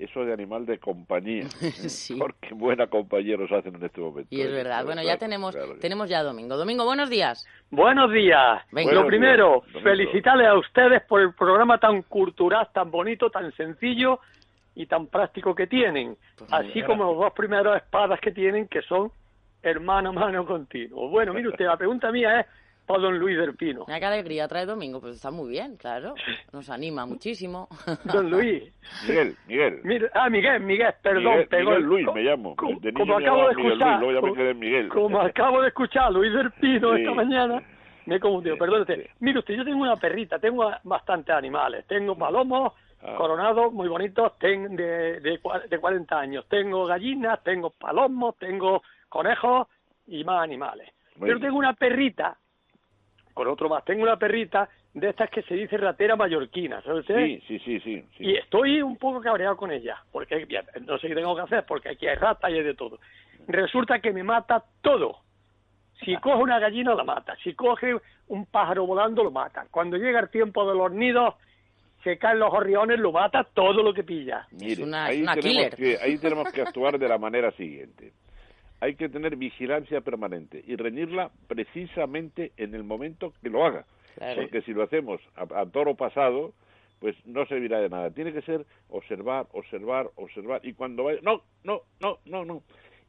eso de animal de compañía, sí. porque buena compañía nos hacen en este momento. Y es ¿eh? verdad, bueno, ya tenemos tenemos ya Domingo. Domingo, buenos días. Buenos días. lo primero, felicitarles a ustedes por el programa tan cultural, tan bonito, tan sencillo y tan práctico que tienen, pues así como los dos primeros espadas que tienen, que son hermano, mano continuo. Bueno, mire usted, la pregunta mía es para don Luis del Pino. Mira qué alegría trae Domingo, pues está muy bien, claro. Nos anima muchísimo. Don Luis. Miguel, Miguel. ah, Miguel, Miguel, perdón. Miguel, Luis me llamo. como acabo de escuchar. Como acabo de escuchar Luis del Pino esta mañana. Me he confundido, perdón Mire usted, yo tengo una perrita, tengo bastantes animales. Tengo palomos, ah. coronados muy bonitos, tengo de, de, de 40 años. Tengo gallinas, tengo palomos, tengo conejos y más animales. Pero tengo una perrita, con otro más, tengo una perrita de estas que se dice ratera mallorquina, ¿sabes Sí, sí, sí, sí, Y estoy un poco cabreado con ella, porque no sé qué tengo que hacer, porque aquí hay ratas y hay de todo. Resulta que me mata todo. Si coge una gallina, la mata. Si coge un pájaro volando, lo mata. Cuando llega el tiempo de los nidos, se caen los gorriones, lo mata todo lo que pilla. Mire, ahí, tenemos que, ahí tenemos que actuar de la manera siguiente hay que tener vigilancia permanente y reñirla precisamente en el momento que lo haga. Porque si lo hacemos a, toro pasado, pues no servirá de nada. Tiene que ser observar, observar, observar. Y cuando vaya, no, no, no, no, no.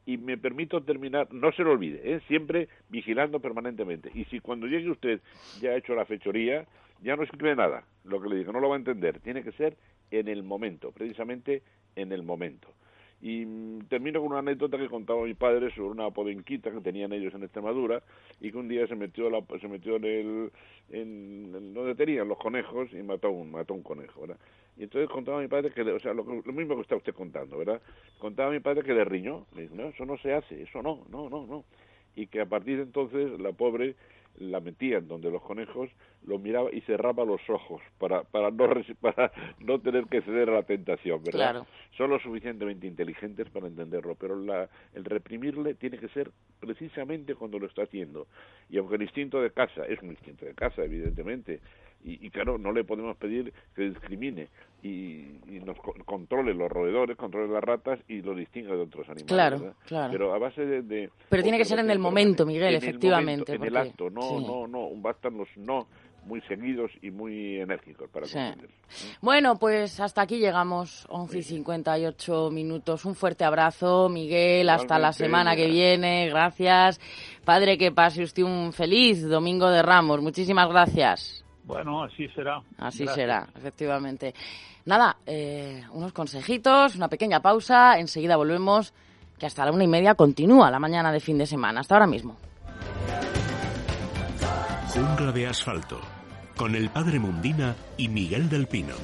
Y me permito terminar, no se lo olvide, ¿eh? siempre vigilando permanentemente. Y si cuando llegue usted ya ha hecho la fechoría, ya no escribe nada. Lo que le digo, no lo va a entender. Tiene que ser en el momento, precisamente en el momento. Y mm, termino con una anécdota que contaba mi padre sobre una podenquita que tenían ellos en Extremadura y que un día se metió la, se metió en el donde tenían los conejos y mató un mató un conejo, ¿verdad? Y entonces contaba mi padre que, o sea, lo, lo, mismo que está usted contando, ¿verdad? Contaba mi padre que le riñó, le dijo, no, eso no se hace, eso no, no, no, no. Y que a partir de entonces la pobre la metían donde los conejos lo miraba y cerraba los ojos para para no para no tener que ceder a la tentación verdad son lo suficientemente inteligentes para entenderlo pero la, el reprimirle tiene que ser precisamente cuando lo está haciendo. Y aunque el instinto de casa es un instinto de casa evidentemente y, claro, no le podemos pedir que discrimine y, nos controle los roedores, controle las ratas y lo distinga de otros animales. Claro, claro. Pero a base de... Pero tiene que ser en el momento, Miguel, efectivamente. En el acto, no, no, no, bastan los no muy seguidos y muy enérgicos para sí. Bueno, pues hasta aquí llegamos, 11 y 58 minutos. Un fuerte abrazo, Miguel, hasta la semana que viene. Gracias. Padre, que pase usted un feliz Domingo de Ramos. Muchísimas gracias. Bueno, así será. Así será, efectivamente. Nada, eh, unos consejitos, una pequeña pausa, enseguida volvemos, que hasta la una y media continúa la mañana de fin de semana. Hasta ahora mismo. Jungla de asfalto, con el padre Mundina y Miguel del Pino.